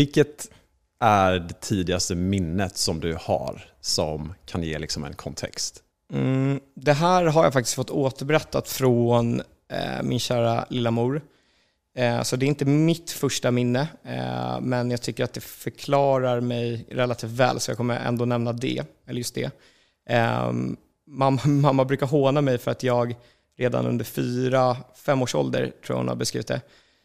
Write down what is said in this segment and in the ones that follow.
Vilket är det tidigaste minnet som du har som kan ge liksom en kontext? Mm, det här har jag faktiskt fått återberättat från eh, min kära lilla mor. Eh, så det är inte mitt första minne, eh, men jag tycker att det förklarar mig relativt väl, så jag kommer ändå nämna det, eller just det. Eh, mamma, mamma brukar håna mig för att jag redan under fyra, fem års ålder, tror jag hon har beskrivit det,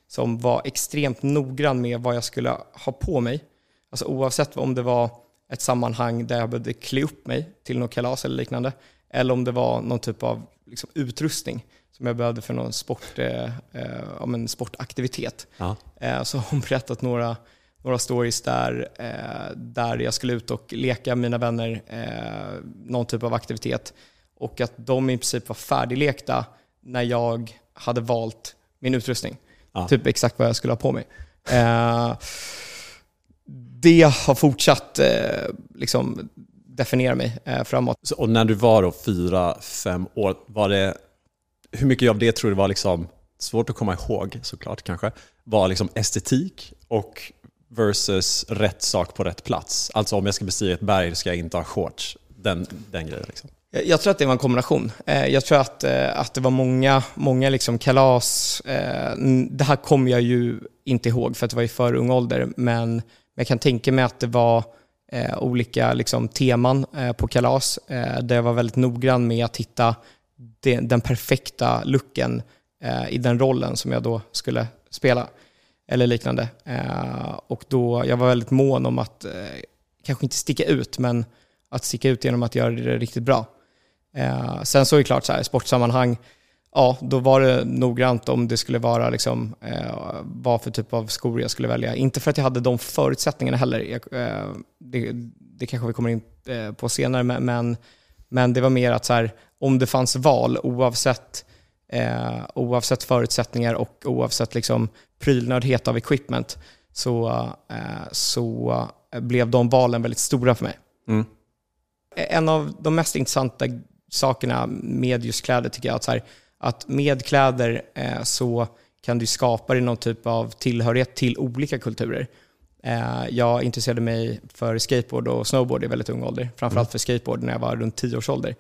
som var extremt noggrann med vad jag skulle ha på mig. Alltså oavsett om det var ett sammanhang där jag behövde klä upp mig till något kalas eller liknande, eller om det var någon typ av liksom, utrustning som jag behövde för någon sport, eh, eh, en sportaktivitet. Ja. Eh, så har hon berättat några, några stories där, eh, där jag skulle ut och leka med mina vänner, eh, någon typ av aktivitet. Och att de i princip var färdiglekta när jag hade valt min utrustning. Ja. Typ exakt vad jag skulle ha på mig. Eh, det har fortsatt eh, liksom, definiera mig eh, framåt. Så, och när du var då fyra, fem år, var det, hur mycket av det tror du var liksom, svårt att komma ihåg såklart kanske, var liksom estetik och versus rätt sak på rätt plats? Alltså om jag ska bestiga ett berg ska jag inte ha shorts. Den, den grejen liksom. Eh, jag tror att det var en kombination. Eh, jag tror att, eh, att det var många, många liksom kalas. Det här kommer jag ju inte ihåg för att det var i för ung ålder, men jag kan tänka mig att det var olika liksom, teman på kalas där jag var väldigt noggrann med att hitta den perfekta looken i den rollen som jag då skulle spela eller liknande. Och då, jag var väldigt mån om att, kanske inte sticka ut, men att sticka ut genom att göra det riktigt bra sen så är det klart, så här, sportsammanhang, ja, då var det noggrant om det skulle vara liksom, eh, vad för typ av skor jag skulle välja. Inte för att jag hade de förutsättningarna heller. Jag, eh, det, det kanske vi kommer in eh, på senare, men, men det var mer att så här, om det fanns val oavsett, eh, oavsett förutsättningar och oavsett liksom, prylnördhet av equipment så, eh, så blev de valen väldigt stora för mig. Mm. En av de mest intressanta sakerna med just kläder tycker jag att så här, att med kläder eh, så kan du skapa dig någon typ av tillhörighet till olika kulturer. Eh, jag intresserade mig för skateboard och snowboard i väldigt ung ålder. Framförallt mm. för skateboard när jag var runt 10 års ålder.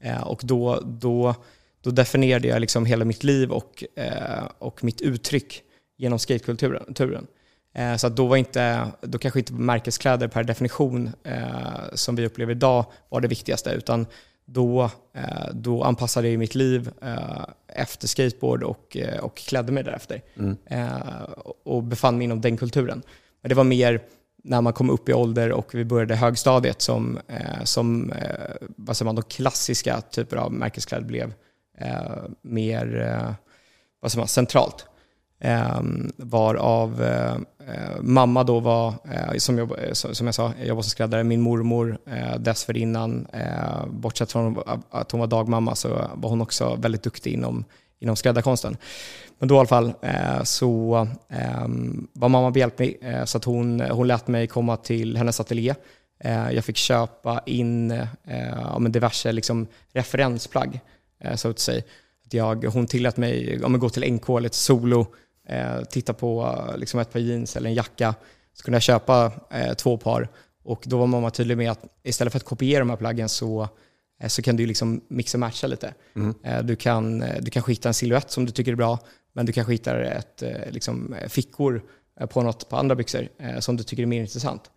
Eh, och då, då, då definierade jag liksom hela mitt liv och, eh, och mitt uttryck genom skatekulturen. Eh, så då, var inte, då kanske inte märkeskläder per definition eh, som vi upplever idag var det viktigaste, utan då, eh, då anpassade jag mitt liv eh, efter skateboard och, eh, och klädde mig därefter. Mm. Och befann mig inom den kulturen. Men det var mer när man kom upp i ålder och vi började högstadiet som, som vad säger man, de klassiska typer av märkeskläder blev mer vad säger man, centralt. Ehm, varav eh, eh, mamma då var, eh, som, jag, eh, som jag sa, jag jobbade som skräddare. Min mormor eh, dessförinnan, eh, bortsett från att hon var dagmamma, så var hon också väldigt duktig inom, inom skräddarkonsten. Men då i alla fall så ehm, var mamma behjälplig så att hon, hon lät mig komma till hennes ateljé. Jag fick köpa in ja, diverse liksom, referensplagg, så att säga. Jag, hon tillät mig ja, gå till NK, lite solo, eh, titta på liksom ett par jeans eller en jacka, så kunde jag köpa eh, två par. Och då var mamma tydlig med att istället för att kopiera de här plaggen så, eh, så kan du liksom mixa och matcha lite. Mm. Eh, du, kan, eh, du kanske hitta en silhuett som du tycker är bra, men du kanske hittar ett, eh, liksom, fickor på något på andra byxor som du tycker är mer intressant.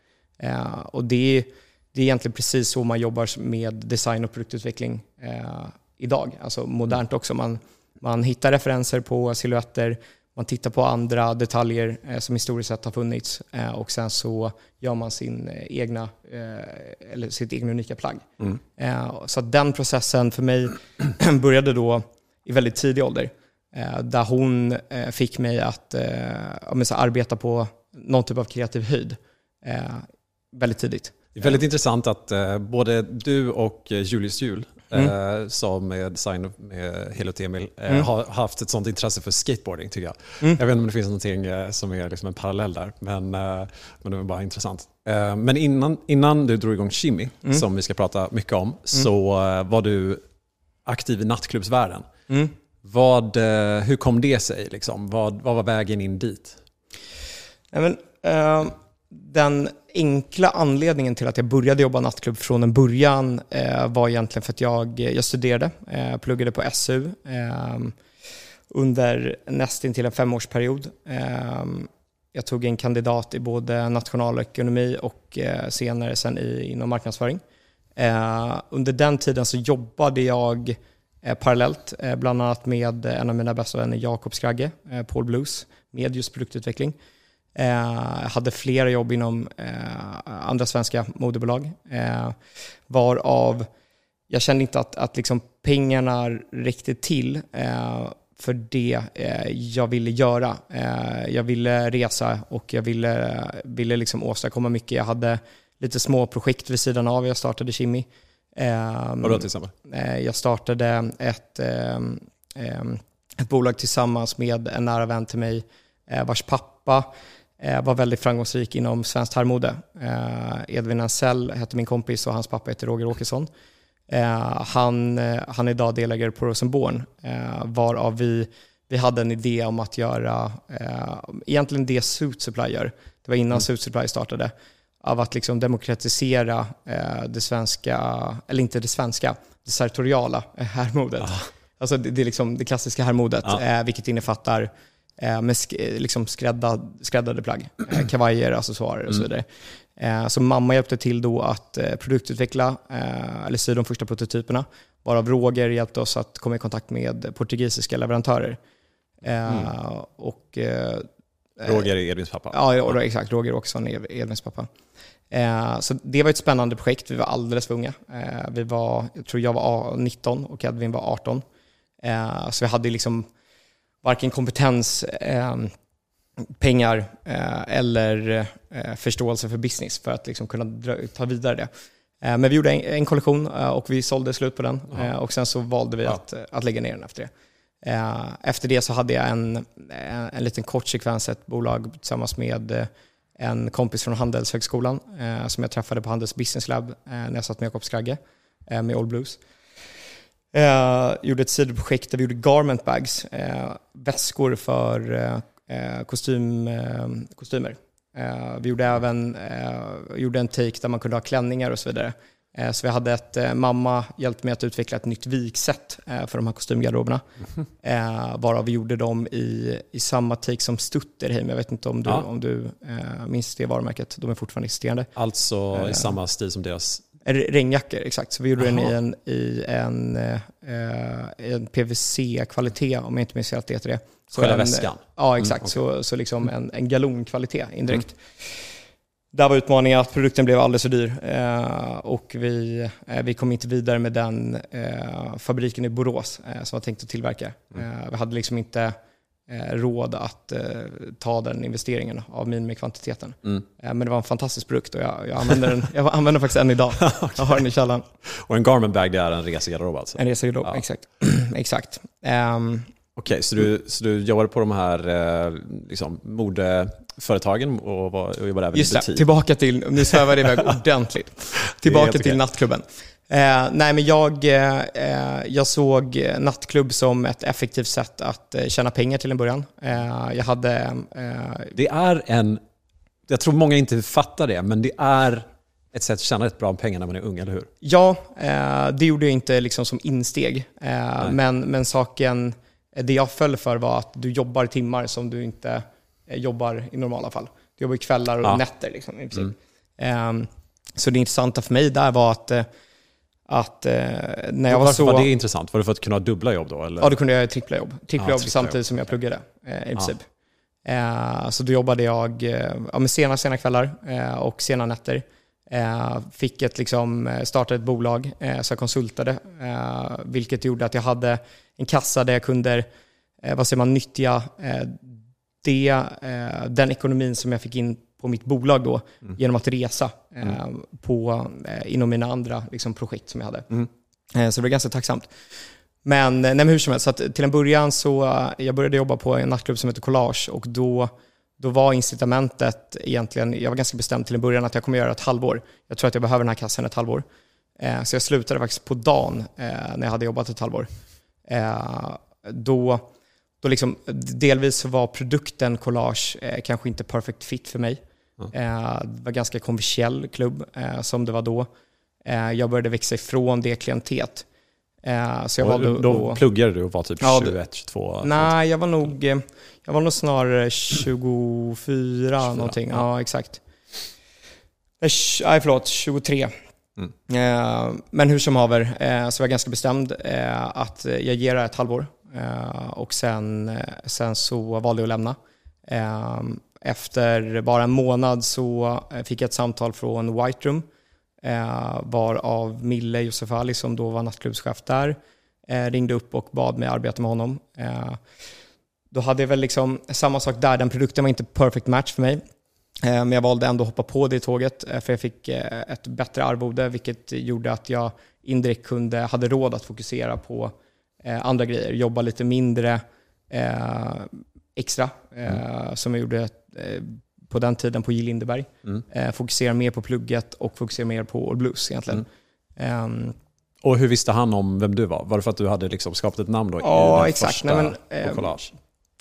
och det, det är egentligen precis så man jobbar med design och produktutveckling idag. Alltså modernt också. Man, man hittar referenser på silhuetter, man tittar på andra detaljer eh, som historiskt sett har funnits eh, och sen så gör man sin eh, egna, eh, eller sitt egna unika plagg. Mm. Eh, så den processen för mig började då i väldigt tidig ålder. Eh, där hon fick mig att så arbeta på någon typ av kreativ höjd väldigt tidigt. Det är väldigt intressant att både du och Julius Jul mm. eh, som är designer med Helot Emil, eh, mm. har haft ett sånt intresse för skateboarding tycker jag. Mm. Jag vet inte om det finns någonting eh, som är liksom en parallell där, men, eh, men det var bara intressant. Eh, men innan, innan du drog igång Shimmy, mm. som vi ska prata mycket om, mm. så eh, var du aktiv i nattklubbsvärlden. Mm. Vad, hur kom det sig? Liksom? Vad, vad var vägen in dit? Ja, men Eh, den enkla anledningen till att jag började jobba nattklubb från en början eh, var egentligen för att jag, eh, jag studerade, eh, pluggade på SU eh, under nästintill en femårsperiod. Eh, jag tog en kandidat i både nationalekonomi och eh, senare sen i, inom marknadsföring. Eh, under den tiden så jobbade jag eh, parallellt, eh, bland annat med en av mina bästa vänner Jakob Skragge, Paul Blues, med just produktutveckling. Eh, hade flera jobb inom eh, andra svenska moderbolag. Eh, varav jag kände inte att, att liksom pengarna räckte till för det jag ville göra. jag ville resa och jag ville, ville liksom åstadkomma mycket. Jag hade lite små projekt vid sidan av. Jag startade Kimi. Vadå till exempel? jag startade ett, ett bolag tillsammans med en nära vän till mig vars pappa Eh, var väldigt framgångsrik inom svenskt herrmode. Eh, Edvin Ansell hette min kompis och hans pappa heter Roger Åkesson. Eh, han, han är idag delägare på Rosenborn, varav vi, vi hade en idé om att göra, egentligen det Suit Supply gör, det var innan mm. Suit Supply startade, av att liksom demokratisera det svenska, eller inte det svenska, det sartoriala herrmodet. Ah. Alltså det, det, liksom det klassiska herrmodet, ah. vilket innefattar Eh, med sk liksom skrädda, skräddade plagg, eh, kavajer, accessoarer och så mm. vidare. Eh, så mamma hjälpte till då att produktutveckla, eller sy de första prototyperna, varav Roger hjälpte oss att komma i kontakt med portugisiska leverantörer. Mm. Och, Roger är Edvins pappa? Ja, exakt. Roger Åkesson är Edvins pappa. Så det var ett spännande projekt. Vi var alldeles för unga. Vi var, jag tror jag var 19 och Edvin var 18. Så vi hade liksom varken kompetens, eh, pengar eh, eller eh, förståelse för business för att liksom kunna dra, ta vidare det. Eh, men vi gjorde en, en kollektion eh, och vi sålde slut på den ja. och sen så valde vi ja. att, att lägga ner den efter det. Efter det så hade jag en, en, en liten kort sekvens, ett bolag tillsammans med en kompis från Handelshögskolan som jag träffade på Handels Business Lab när jag satt med Jakob Skragge med All Blues. Eh, gjorde ett sidoprojekt där vi gjorde garment bags, eh, väskor för eh, kostym, eh, kostymer. Eh, vi gjorde även eh, gjorde en take där man kunde ha klänningar och så vidare. Så vi hade ett, mamma hjälpte mig att utveckla ett nytt viksätt för de här kostymgarderoberna. Mm. Varav vi gjorde dem i, i samma take som Stutterheim. Jag vet inte om du, ja. om du minns det varumärket. De är fortfarande existerande. Alltså i samma stil som deras Regnjackor, exakt. Så vi gjorde Aha. den i en, i en, eh, en PVC-kvalitet, om jag inte minns fel att det heter det. Så Själva väskan? Ja, mm, exakt. Mm, okay. Så, så liksom en, en galonkvalitet indirekt. Mm. Där var utmaningen att produkten blev alldeles för dyr eh, och vi, eh, vi kom inte vidare med den eh, fabriken i Borås eh, som var tänkt att tillverka. Mm. Eh, vi hade liksom inte Eh, råd att eh, ta den investeringen av minimikvantiteten. Mm. Eh, men det var en fantastisk produkt och jag, jag, använder, den, jag använder den faktiskt än idag. okay. Jag har den i källaren. Och en garment bag det är en resegarderob alltså? En resegarderob, ja. exakt. exakt. Um, Okej, okay, så, du, så du jobbade på de här liksom, modeföretagen och, var, och jobbade även Just i butik? Just tillbaka till, nu svävar det iväg ordentligt. Tillbaka till nattklubben. Eh, nej, men jag, eh, jag såg nattklubb som ett effektivt sätt att eh, tjäna pengar till en början. Eh, jag hade... Eh, det är en... Jag tror många inte fattar det, men det är ett sätt att tjäna rätt bra pengar när man är ung, eller hur? Ja, eh, det gjorde jag inte liksom som insteg. men, men saken, det jag föll för var att du jobbar timmar som du inte jobbar i normala fall. Du jobbar kvällar och ja. nätter. Liksom, i princip. Mm. så det intressanta för mig där var att att eh, när jag var Varför så... var det intressant? Var det för att kunna ha dubbla jobb då? Eller? Ja, då kunde jag göra trippla jobb. Trippla ah, jobb samtidigt jobb. som jag pluggade eh, i princip. Ah. Eh, så då jobbade jag eh, ja, med sena, sena kvällar eh, och sena nätter. Eh, fick ett, liksom, startade ett bolag, så jag konsultade, vilket gjorde att jag hade en kassa där jag kunde vad säger man, nyttja det, den ekonomin som jag fick in på mitt bolag då mm. genom att resa eh, mm. på, eh, inom mina andra liksom, projekt som jag hade. Mm. Eh, så det var ganska tacksamt. Men, nej, men hur som helst, så till en början så jag började jobba på en nattklubb som heter Collage och då, då var incitamentet egentligen, jag var ganska bestämd till en början att jag kommer göra ett halvår. Jag tror att jag behöver den här kassan ett halvår. Så jag slutade faktiskt på dagen när jag hade jobbat ett halvår. Då, då liksom, delvis var produkten collage kanske inte perfect fit för mig. Eh, det var ganska kommersiell klubb eh, som det var då. Eh, jag började växa ifrån det klientet. Så jag Och valde då att- pluggade du och var typ Ja, 21, 22? Nej, jag var nog, jag var nog snarare 24, 24, någonting. ja. Ja, exakt. Nej, förlåt, 23. Mm. Men hur som haver så var jag ganska bestämd att jag ger det ett halvår. Och sen, sen så valde jag att lämna. Efter bara en månad så eh, fick jag ett samtal från White Room eh, varav Mille Josef Ali som då var nattklubbschef där eh, ringde upp och bad mig arbeta med honom. Då hade jag väl liksom samma sak där, den produkten var inte perfect match för mig. Men jag valde ändå att hoppa på det tåget för jag fick ett bättre arvode vilket gjorde att jag indirekt kunde, hade råd att fokusera på andra grejer. Jobba lite mindre extra eh, som jag gjorde på den tiden på J. Lindeberg. Mm. Eh, fokusera mer på plugget och fokusera mer på All Blues egentligen. Ehm, Och hur visste han om vem du var? Var det för att du hade liksom skapat ett namn då? Ja, i exakt. första Nej, men, collage?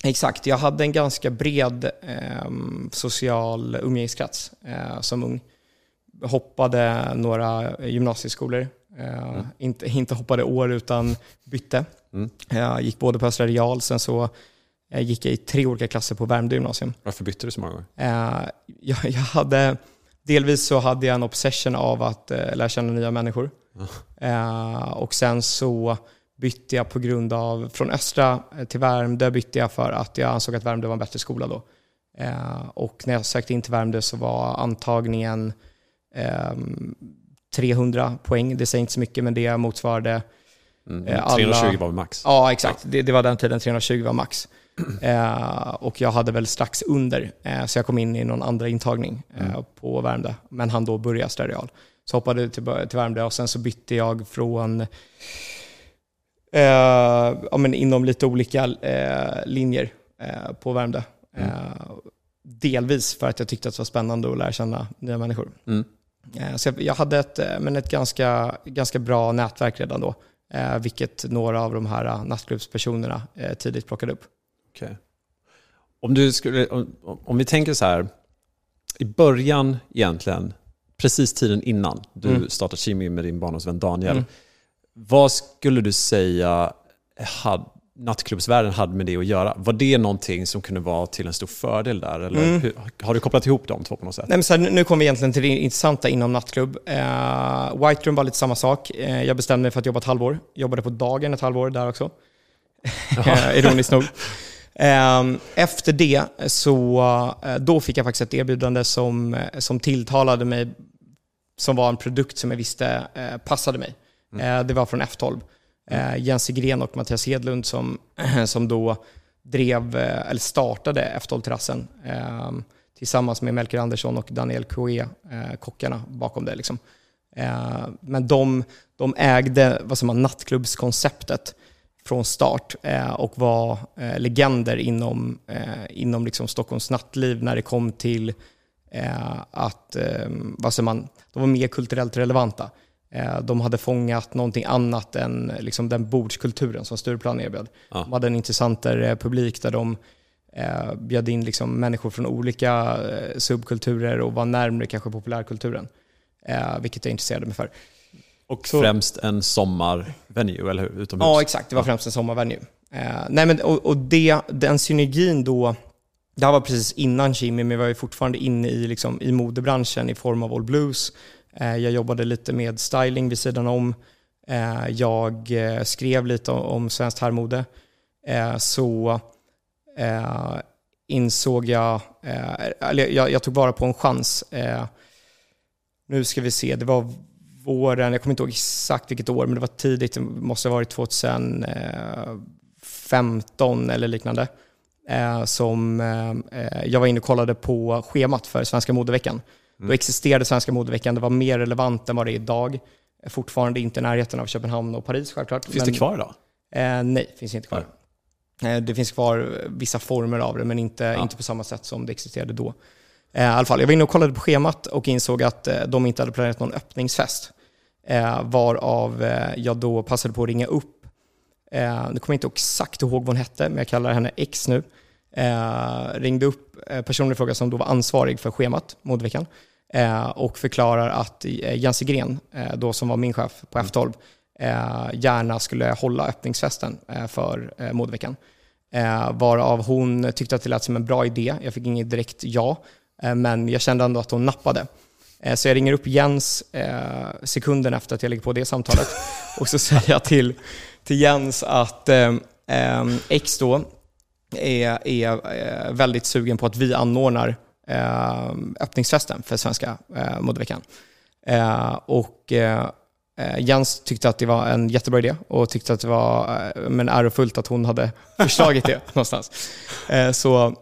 Exakt, jag hade en ganska bred ehm, social umgängeskrets eh, som ung. Hoppade några gymnasieskolor. Eh, inte, inte hoppade år utan bytte. Mm. Jag gick både på Östra Real, sen så eh, gick jag i tre olika klasser på Värmdö gymnasium. Varför bytte du så många gånger? Eh, jag, jag hade, delvis så hade jag en obsession av att eh, lära känna nya människor. Eh, och sen så bytte jag på grund av, från Östra till Värmdö bytte jag för att jag ansåg att Värmdö var en bättre skola då. Och när jag sökte in till Värmdö så var antagningen ehm, 300 poäng. Det säger inte så mycket men det motsvarade Mm. Eh, alla- 320 var max? Ja, exakt. Det, det var den tiden 320 var max. Eh, och jag hade väl strax under, eh, så jag kom in i någon andra intagning eh, på Värmdö. Men han då började Östra Real. Så hoppade jag till, till Värmdö och sen så bytte jag från, ja, men inom lite olika linjer på Värmdö. Eh, delvis för att jag tyckte att det var spännande att lära känna nya människor. Mm. Så jag, jag hade ett, men ett ganska, ganska bra nätverk redan då, vilket några av de här nattklubbspersonerna tidigt plockade upp. Okej. Om, du skulle, om, om vi tänker så här, i början egentligen, precis tiden innan du Mm. startade Kimi med din barndomsvän Daniel, Mm. vad skulle du säga had, nattklubbsvärlden hade med det att göra? Var det någonting som kunde vara till en stor fördel där? Eller Mm. hur, har du kopplat ihop de två på något sätt? Nej, men så här, nu- kommer vi egentligen till det intressanta inom nattklubb. Eh, White Room var lite samma sak. Eh, jag bestämde mig för att jobba ett halvår. Jobbade på dagen ett halvår där också. Eh, Ironiskt nog. Eh, Efter det så eh, då fick jag faktiskt ett erbjudande som, eh, som tilltalade mig, som var en produkt som jag visste eh, passade mig. Eh, Det var från F12. Eh, Jens Gren och Mattias Hedlund som, som då drev, eller startade F12-terrassen eh, tillsammans med Melker Andersson och Daniel Coué, eh, kockarna bakom det. Liksom. Men de, de ägde vad säger man, nattklubbskonceptet från start eh, och var eh, legender inom, eh, inom liksom Stockholms nattliv när det kom till att vad säger man, de var mer kulturellt relevanta. De hade fångat någonting annat än liksom, den bordskulturen som Stureplan erbjöd. Ja. De hade en intressantare publik där de eh, bjöd in liksom, människor från olika subkulturer och var närmare kanske populärkulturen. Eh, vilket jag intresserade mig för. Och Så- främst en sommarvenue, eller hur? Utomhus? Ja, exakt. Det var främst en sommarvenue. Eh, nej, men, och och det, den synergin då, det här var precis innan Jimmy, men vi var ju fortfarande inne i, liksom, i modebranschen i form av All Blues. Eh, jag jobbade lite med styling vid sidan om. Eh, jag eh, skrev lite om, om svenskt herrmode. Eh, så eh, insåg jag, eller jag, jag tog bara på en chans. Nu ska vi se, det var våren, jag kommer inte ihåg exakt vilket år, men det var tidigt, det måste ha varit 2015 eller liknande. Eh, som eh, jag var inne och kollade på schemat för Svenska modeveckan. Då existerade Svenska modeveckan, det var mer relevant än vad det är idag. Eh, Fortfarande inte i närheten av Köpenhamn och Paris självklart. Finns det kvar idag? Eh, nej, finns inte kvar. Eh, det finns kvar vissa former av det, men inte, inte på samma sätt som det existerade då. Eh, I alla fall, jag var inne och kollade på schemat och insåg att eh, de inte hade planerat någon öppningsfest. Eh, varav eh, jag då passade på att ringa upp, eh, nu kommer jag inte exakt ihåg vad hon hette, men jag kallar henne X nu. Eh, ringde upp eh, personen i fråga som då var ansvarig för schemat, modeveckan, eh, och förklarar att Jens Gren, då som var min chef på F12, eh, gärna skulle hålla öppningsfesten för eh, modeveckan. Varav hon tyckte att det lät som en bra idé. Jag fick inget direkt ja, men jag kände ändå att hon nappade. Eh, så jag ringer upp Jens eh, sekunden efter att jag lägger på det samtalet och så säger jag till, till Jens att eh, eh, X då är, är eh, väldigt sugen på att vi anordnar eh, öppningsfesten för Svenska eh, modeveckan. Eh, och eh, eh, Jens tyckte att det var en jättebra idé och tyckte att det var eh, men ärofullt att hon hade förslagit det någonstans. Eh, så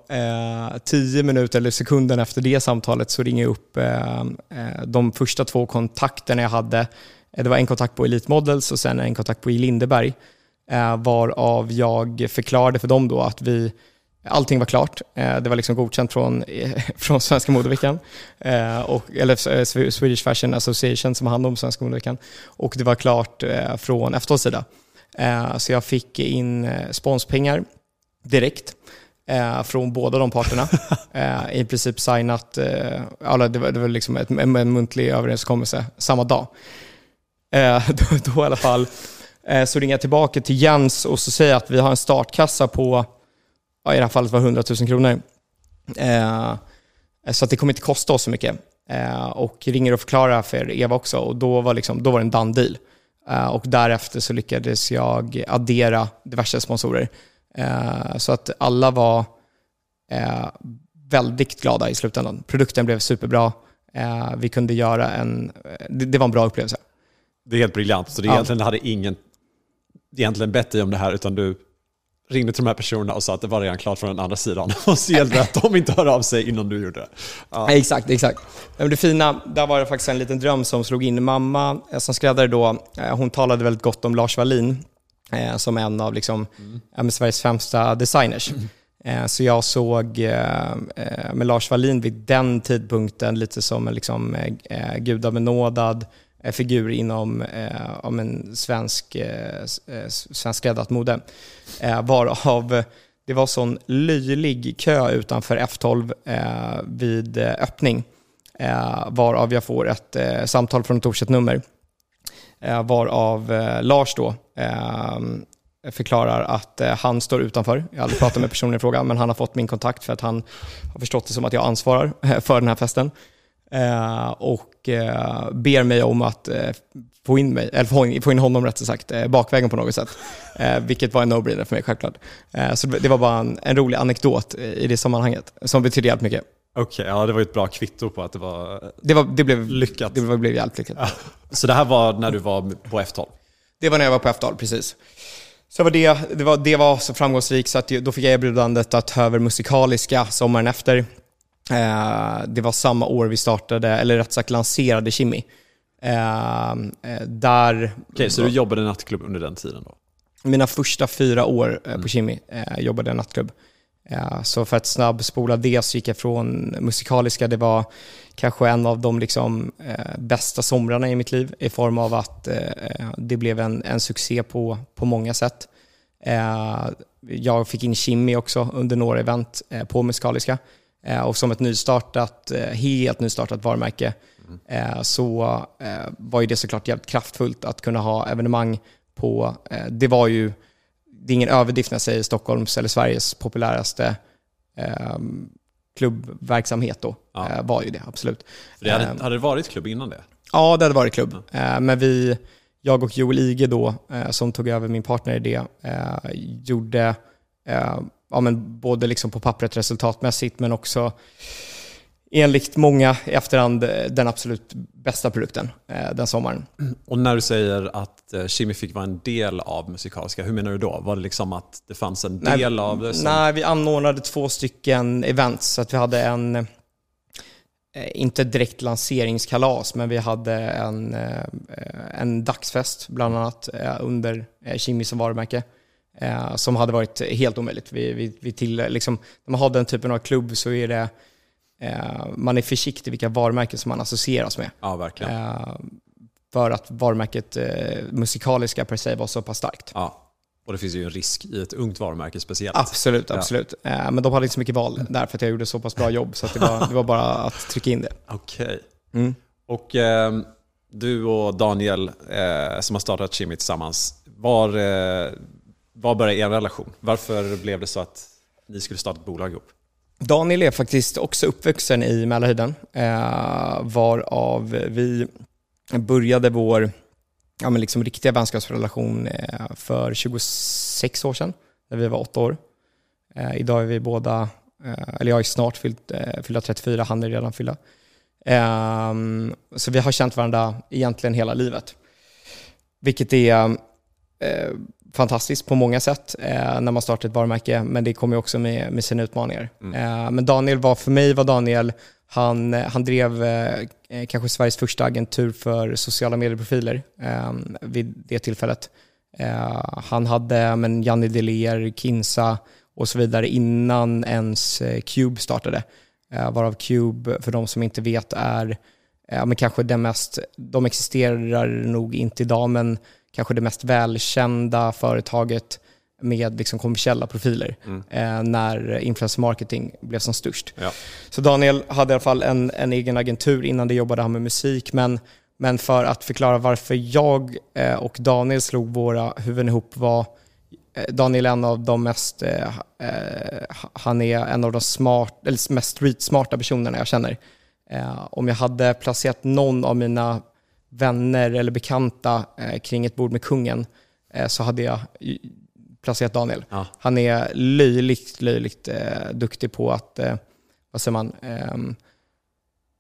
tio minuter eller sekunden efter det samtalet så ringer jag upp de första två kontakterna jag hade. Det var en kontakt på Elite Models och sen en kontakt på I Lindeberg. Varav jag förklarade för dem då att vi Allting var klart. Eh, Det var liksom godkänt från, från Svenska modeveckan, eh, och, eller eh, Swedish Fashion Association som har hand om Svenska modeveckan. Och det var klart från F12s sida. Så jag fick in sponspengar direkt från båda de parterna. I princip signat, alla, det var, det var liksom en, en muntlig överenskommelse samma dag. Då, då i alla fall så ringer jag tillbaka till Jens och så säger jag att vi har en startkassa på, ja, i det här fallet var 100 000 kronor. Eh, så det kommer inte kosta oss så mycket. Eh, och ringer och förklarar för Eva också och då var, liksom, då var det en done deal. Eh, och därefter så lyckades jag addera diverse sponsorer. Eh, så att alla var eh, väldigt glada i slutändan. Produkten blev superbra. Eh, vi kunde göra en... Det, det var en bra upplevelse. Det är helt briljant. Så det Ja. egentligen hade ingen egentligen bett dig om det här, utan du ringde till de här personerna och sa att det var redan klart från den andra sidan. Och så gällde det att de inte hörde av sig innan du gjorde det. Ja. Exakt, exakt. Det fina, där var det faktiskt en liten dröm som slog in. Mamma eh, som skräddare då, eh, hon talade väldigt gott om Lars Wallin eh, som en av liksom, men Sveriges främsta designers. Eh, Så jag såg med Lars Wallin vid den tidpunkten lite som en liksom, gudabenådad Eh, figur inom eh, om en svensk, eh, eh svensk skräddat mode. Eh, varav det var sån löjlig kö utanför F12 eh, vid eh, öppning. Eh, varav jag får ett eh, samtal från ett okänt nummer. Eh, varav eh, Lars då eh, förklarar att eh, han står utanför. Jag har aldrig pratat med personen i fråga, men han har fått min kontakt för att han har förstått det som att jag ansvarar eh, för den här festen. Eh, och eh, ber mig om att eh, få in mig, eller få in, få in honom rättare sagt, bakvägen på något sätt. Vilket var en no-brainer för mig självklart. Så det var bara en, en rolig anekdot i det sammanhanget, som betydde jävligt mycket. Okej, ja det var ju ett bra kvitto på att det var Det, var, det, blev, lyckat. det blev jävligt lyckat. Så det här var när du var på F12? Det var när jag var på F-dal, precis. Så var det, det, var, det var så framgångsrikt så att då fick jag erbjudandet att ta över musikaliska sommaren efter. Eh, det var samma år vi startade, eller rätt sagt lanserade Kimmy. Eh, eh, där... Okej, så du jobbade i nattklubb under den tiden då? Mina första fyra år på Kimmy eh, jobbade jag nattklubb. Så för att snabbspola det så gick jag från musikaliska, det var kanske en av de liksom, eh, bästa somrarna i mitt liv i form av att eh, det blev en, en succé på, på många sätt. Eh, jag fick in Kimmy också under några event på musikaliska. Eh, och som ett nystartat, eh, helt nystartat varumärke eh, så var ju det såklart jävligt kraftfullt att kunna ha evenemang på, det var ju, det är ingen överdrift när jag säger Stockholms eller Sveriges populäraste eh, klubbverksamhet då, Ja. var ju det absolut. För det hade, Eh, hade det varit klubb innan det? Ja, det hade varit klubb. Eh, Men vi, jag och Joel Ige då, som tog över min partner i det, gjorde ja, men både liksom på pappret resultatmässigt men också enligt många i efterhand eh, den absolut bästa produkten eh, den sommaren. Och när du säger att eh, Kimi fick vara en del av musikaliska, hur menar du då? Var det liksom att det fanns en Nej, del av det? Som... Nej, vi anordnade två stycken events. Så att vi hade en, eh, inte direkt lanseringskalas, men vi hade en, eh, en dagsfest bland annat eh, under eh, Kimi som varumärke. Eh, Som hade varit helt omöjligt. Vi, vi, vi till, liksom, när man har den typen av klubb så är det eh, man är försiktig vilka varumärken som man associeras med. Ja, verkligen. Eh, För att varumärket eh, musikaliska per se var så pass starkt. Ja. Och det finns ju en risk i ett ungt varumärke speciellt. Absolut, absolut. Ja. Men de hade inte så mycket val där för att jag gjorde så pass bra jobb så att det, var, det var bara att trycka in det. Okej. Okay. Mm. Och eh, du och Daniel eh, som har startat Chimmy tillsammans, var, eh, var började er relation? Varför blev det så att ni skulle starta ett bolag ihop? Daniel är faktiskt också uppvuxen i Mälarhöjden, eh, varav vi började vår ja, men liksom riktiga vänskapsrelation eh, för 26 år sedan, när vi var åtta år. Eh, idag är vi båda, eh, eller jag är snart fyllt, eh, fyllda 34, han är redan fyllda. Eh, så vi har känt varandra egentligen hela livet. Vilket är eh, fantastiskt på många sätt eh, när man startar ett varumärke, men det kommer också med, med sina utmaningar. Mm. Eh, men Daniel var, för mig var Daniel, han, han drev eh, kanske Sveriges första agentur för sociala medieprofiler eh, vid det tillfället. Eh, han hade men Janni Deler, Kinsa och så vidare innan ens Cube startade. varav Cube, för de som inte vet, är men kanske den mest, de existerar nog inte idag, men kanske det mest välkända företaget med liksom kommersiella profiler mm. eh, när influencer marketing blev som störst. Ja. Så Daniel hade i alla fall en, en egen agentur innan det jobbade han med musik, men, men för att förklara varför jag eh, och Daniel slog våra huvuden ihop var eh, Daniel är en av de mest, han är en av de smart, eller mest street-smarta personerna jag känner. Om jag hade placerat någon av mina vänner eller bekanta eh, kring ett bord med kungen eh, så hade jag placerat Daniel. Ja. Han är löjligt, löjligt eh, duktig på att, eh, vad säger man, ehm,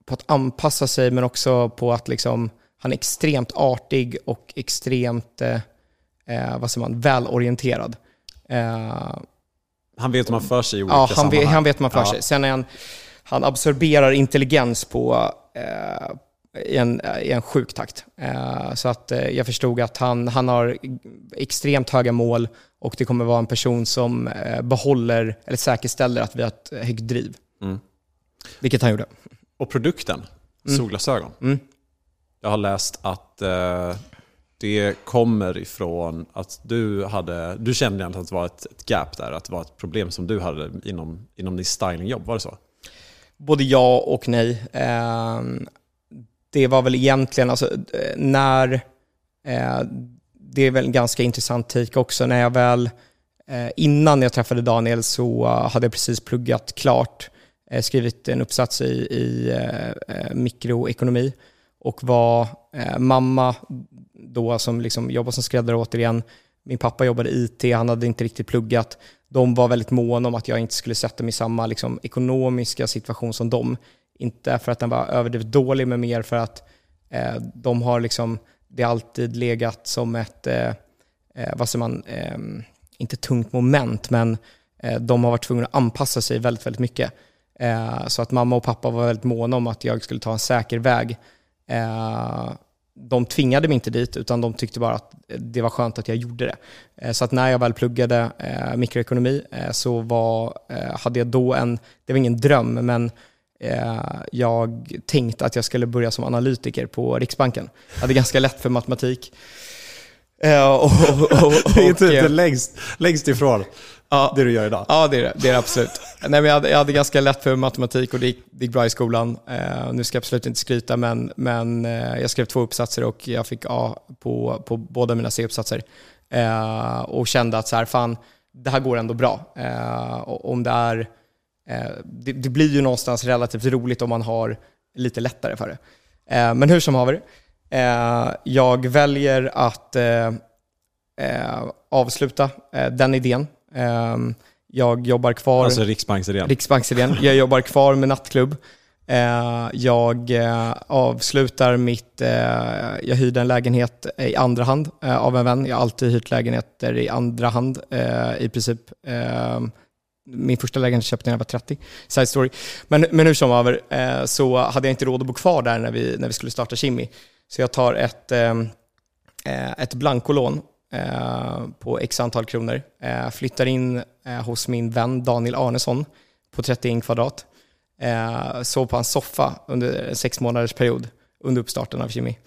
på att anpassa sig men också på att liksom, han är extremt artig och extremt, eh, eh, vad säger man, välorienterad. han vet hur man för sig i olika ja, han sammanhang. Vet, han vet hur man för ja. sig. Sen är han, han absorberar intelligens på, i en, i en sjuk takt. Eh, så att eh, jag förstod att han, han har extremt höga mål och det kommer vara en person som eh, behåller, eller säkerställer att vi har ett högt driv. Mm. Vilket han gjorde. Och produkten, mm. solglasögon. Mm. Jag har läst att eh, det kommer ifrån att du hade, du kände egentligen att det var ett, ett, gap där, att det var ett problem som du hade inom, inom ditt stylingjobb, var det så? Både ja och nej. Eh, det var väl egentligen, alltså eh, när, eh, det är väl en ganska intressant take också, när jag väl, eh, innan jag träffade Daniel så hade jag precis pluggat klart, eh, skrivit en uppsats i, i eh, eh mikroekonomi och var eh, mamma då som liksom jobbade som skräddare återigen. Min pappa jobbade IT, han hade inte riktigt pluggat. De var väldigt måna om att jag inte skulle sätta mig i samma liksom, ekonomiska situation som dem. Inte för att den var överdrivet dålig, men mer för att eh, de har liksom, det alltid legat som ett, eh, eh vad säger man, eh, inte tungt moment, men eh, de har varit tvungna att anpassa sig väldigt, väldigt mycket. Eh, så att mamma och pappa var väldigt måna om att jag skulle ta en säker väg. Eh, de tvingade mig inte dit, utan de tyckte bara att det var skönt att jag gjorde det. Eh, så att när jag väl pluggade mikroekonomi så var, hade jag då en, det var ingen dröm, men jag tänkte att jag skulle börja som analytiker på Riksbanken. Jag hade ganska lätt för matematik. Eh, och, och, och, det är inte eh, längst, längst ifrån ja, det du gör idag. Ja, det är det. Det är det absolut. Nej, men jag, hade, jag hade ganska lätt för matematik och det gick, det gick bra i skolan. Nu ska jag absolut inte skryta, men, men jag skrev två uppsatser och jag fick A på, på båda mina C-uppsatser. Och kände att så här, fan, det här går ändå bra. om det är Eh, det, det, blir ju någonstans relativt roligt om man har lite lättare för det. Eh, men hur som haver, eh, jag väljer att avsluta den idén. Jag jobbar kvar... Alltså Riksbanksidén? Riksbanksidén. Jag jobbar kvar med nattklubb. Jag avslutar mitt... Jag hyrde en lägenhet i andra hand av en vän. Jag har alltid hyrt lägenheter i andra hand i princip min första lägenhet köpte när jag var 30. Side story. Men, men hur som haver eh, så hade jag inte råd att bo kvar där när vi, när vi skulle starta Kimi. Så jag tar ett, eh, eh, ett blankolån eh, på x antal kronor. Eh, flyttar in eh, hos min vän Daniel Arnesson på 31 kvadrat. Eh, sov på hans soffa under en sex månaders period under uppstarten av Kimi.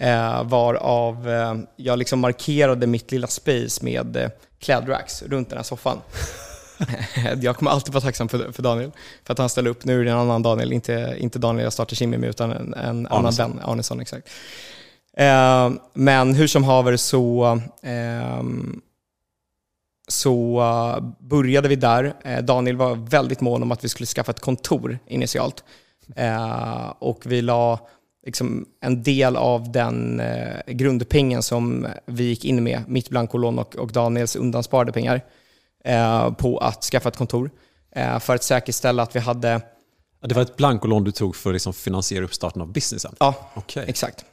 Eh, varav eh, jag liksom markerade mitt lilla space med eh, klädracks runt den här soffan. jag kommer alltid vara tacksam för, för Daniel, för att han ställer upp. Nu är det en annan Daniel, inte, inte Daniel jag startar Kimmy med, utan en, en annan vän, Arnesson. Exakt. Eh, men hur som haver så, eh, så började vi där. Eh, Daniel var väldigt mån om att vi skulle skaffa ett kontor initialt. Eh, och vi la liksom en del av den eh, grundpengen som vi gick in med, mitt blankolån och, och Daniels undansparade pengar, på att skaffa ett kontor. Eh, för att säkerställa att vi hade... Det var ett blankolån du tog för att liksom finansiera uppstarten av businessen? Ja, okay. exakt.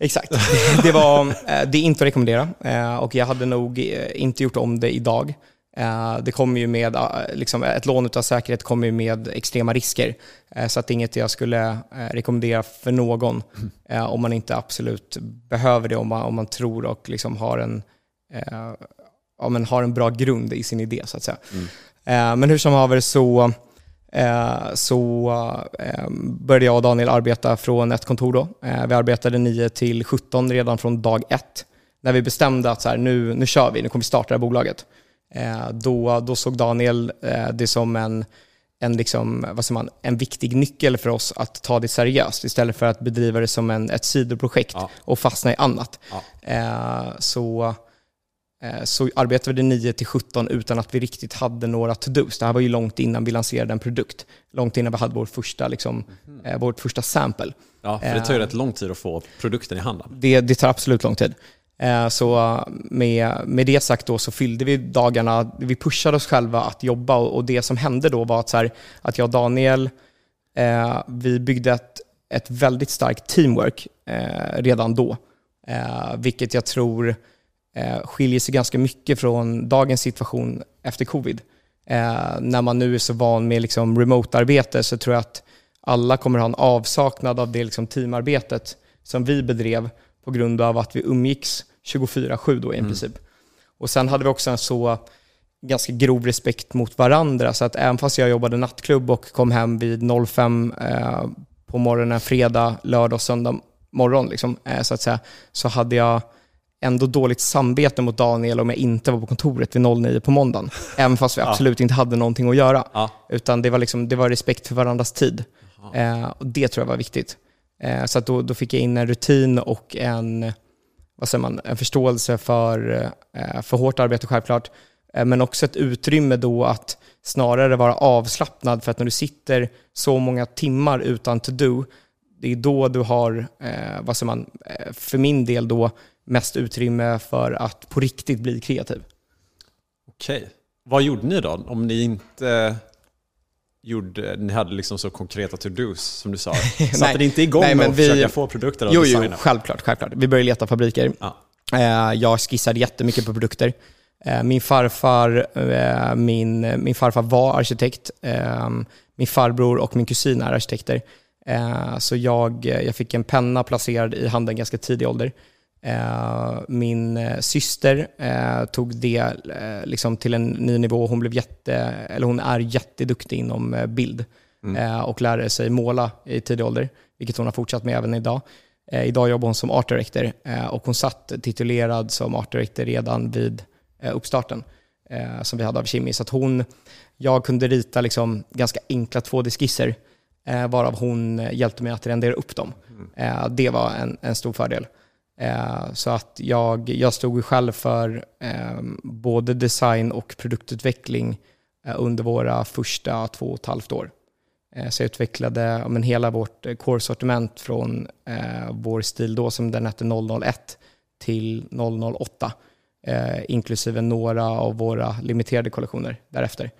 Exakt. Det, var, eh, det är inte att rekommendera eh, och jag hade nog eh, inte gjort om det idag. Det kommer ju med, liksom ett lån av säkerhet kommer ju med extrema risker. Så att det är inget jag skulle rekommendera för någon om man inte absolut behöver det, om man, om man tror och liksom har, en, ja, men har en bra grund i sin idé så att säga. Mm. Men hur som haver så Eh, så eh, började jag och Daniel arbeta från ett kontor då. Eh, vi arbetade 9 till 17 redan från dag ett. När vi bestämde att så här, nu, nu kör vi, nu kommer vi starta det här bolaget. Då, då såg Daniel det som en, en, liksom, vad säger man, en viktig nyckel för oss att ta det seriöst istället för att bedriva det som en, ett sidoprojekt ja. och fastna i annat. Ja. Så Eh, så arbetade vi 9 till 17 utan att vi riktigt hade några to-dos. Det här var ju långt innan vi lanserade en produkt. Långt innan vi hade vår första, liksom, mm. vårt första sample. Ja, för det tar ju rätt lång tid att få produkten i handen. Det, det tar absolut lång tid. Så med, med det sagt då så fyllde vi dagarna, vi pushade oss själva att jobba och det som hände då var att, så här, att jag och Daniel, eh, vi byggde ett, ett väldigt starkt teamwork eh, redan då. Eh, vilket jag tror eh, skiljer sig ganska mycket från dagens situation efter covid. Eh, när man nu är så van med liksom remote-arbete så tror jag att alla kommer ha en avsaknad av det liksom teamarbetet som vi bedrev på grund av att vi umgicks 24-7 då i mm. princip. Och sen hade vi också en så ganska grov respekt mot varandra så att även fast jag jobbade nattklubb och kom hem vid 05 eh, på morgonen, fredag, lördag och söndag morgon liksom, eh, så att säga, så hade jag ändå dåligt samvete mot Daniel om jag inte var på kontoret vid 09 på måndagen. Även fast vi absolut ja. inte hade någonting att göra. Ja. Utan det var, liksom, det var respekt för varandras tid. Eh, och Det tror jag var viktigt. Eh, så då, då fick jag in en rutin och en, vad säger man, en förståelse för, eh, för hårt arbete självklart. Eh, men också ett utrymme då att snarare vara avslappnad för att när du sitter så många timmar utan to-do, det är då du har, eh, vad säger man, eh, för min del då, mest utrymme för att på riktigt bli kreativ. Okej. Vad gjorde ni då? Om ni inte gjorde, ni hade liksom så konkreta to-dos som du sa. Satte ni inte igång nej, med att vi, försöka få produkter att jo, designa? Jo, självklart, självklart. Vi började leta fabriker. Ja. Eh, jag skissade jättemycket på produkter. Eh, min farfar, eh, min, min farfar var arkitekt. Min farbror och min kusin är arkitekter. Så jag, jag fick en penna placerad i handen ganska tidig ålder. Eh, min eh, syster eh, tog det liksom till en ny nivå. Hon, blev jätte, eller hon är jätteduktig inom bild mm. och lärde sig måla i tidig ålder, vilket hon har fortsatt med även idag. idag jobbar hon som art director och hon satt titulerad som art director redan vid uppstarten som vi hade av Kimi. Så att hon, jag kunde rita liksom ganska enkla 2D-skisser varav hon hjälpte mig att rendera upp dem. Mm. det var en, en stor fördel. Eh, så att jag, jag stod själv för eh, både design och produktutveckling eh, under våra första två och ett halvt år. Eh, så jag utvecklade men, hela vårt eh, core-sortiment från eh, vår stil då som den hette 001 till 008. inklusive några av våra limiterade kollektioner därefter.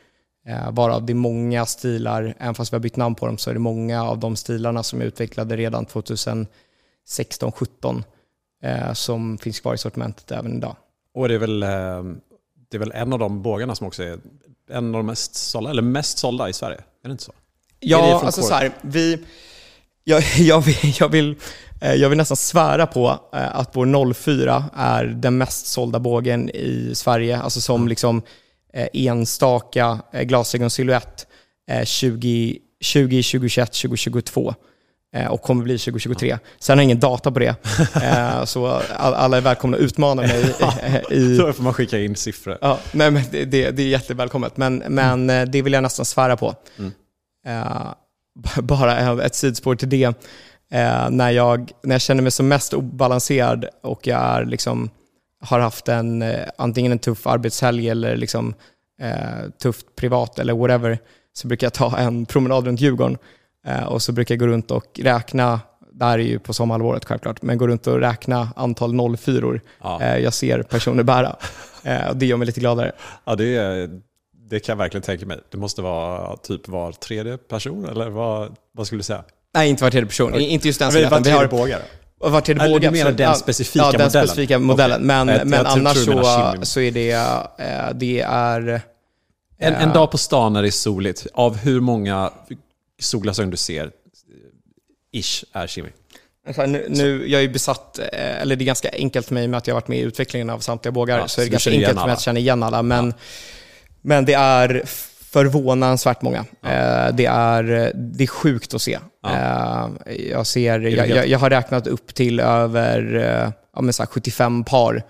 varav det är många stilar, även fast vi har bytt namn på dem, så är det många av de stilarna som jag utvecklade redan 2016-17 som finns kvar i sortimentet även idag. Och det är väl, eh, det är väl en av de bågarna som också är en av de mest sålda, eller mest sålda i Sverige? Är det inte så? Ja, alltså så här, vi, jag, jag, vill, jag, vill, eh, jag vill nästan svära på eh, att vår 04 är den mest sålda bågen i Sverige, alltså som mm. liksom enstaka glasögonsilhuett 2020, 2021, 2022. Eh, och kommer bli 2023. Sen har jag ingen data på det, eh, så alla är välkomna att utmana mig. I, Då får man skicka in siffror. Ja, nej, men det, det, det är jättevälkommet, men, men mm. det vill jag nästan svära på. Mm. bara ett sidospår till det. när, jag, när jag känner mig som mest obalanserad och jag är liksom, har haft en, antingen en tuff arbetshelg eller liksom, tufft privat eller whatever, så brukar jag ta en promenad runt Djurgården och så brukar jag gå runt och räkna, det här är ju på sommarhalvåret självklart, men gå runt och räkna antal 04 ja. eh, jag ser personer bära. Eh, det gör mig lite gladare. Ja, det, det kan jag verkligen tänka mig. Det måste vara typ var tredje person, eller vad, vad skulle du säga? Nej, inte var tredje person. Inte just den sidan. Var tredje bågare? Var tredje båge. Du menar den specifika ja, modellen? Ja, den specifika modellen. Okay. Men, jag, men jag annars så, så är det, eh, det är en, en dag på stan när det är soligt, av hur många solglasögon du ser, ish, är Kimi? Alltså, nu, nu, jag är besatt, eh, eller det är ganska enkelt för mig med att jag har varit med i utvecklingen av samtliga bågar, ja, så är det ganska enkelt för mig att känna igen alla. Men, ja. men det är förvånansvärt många. Ja. Eh, det, är, det är sjukt att se. Eh, jag, ser jag, jag, jag, har räknat upp till över ja, så 75 par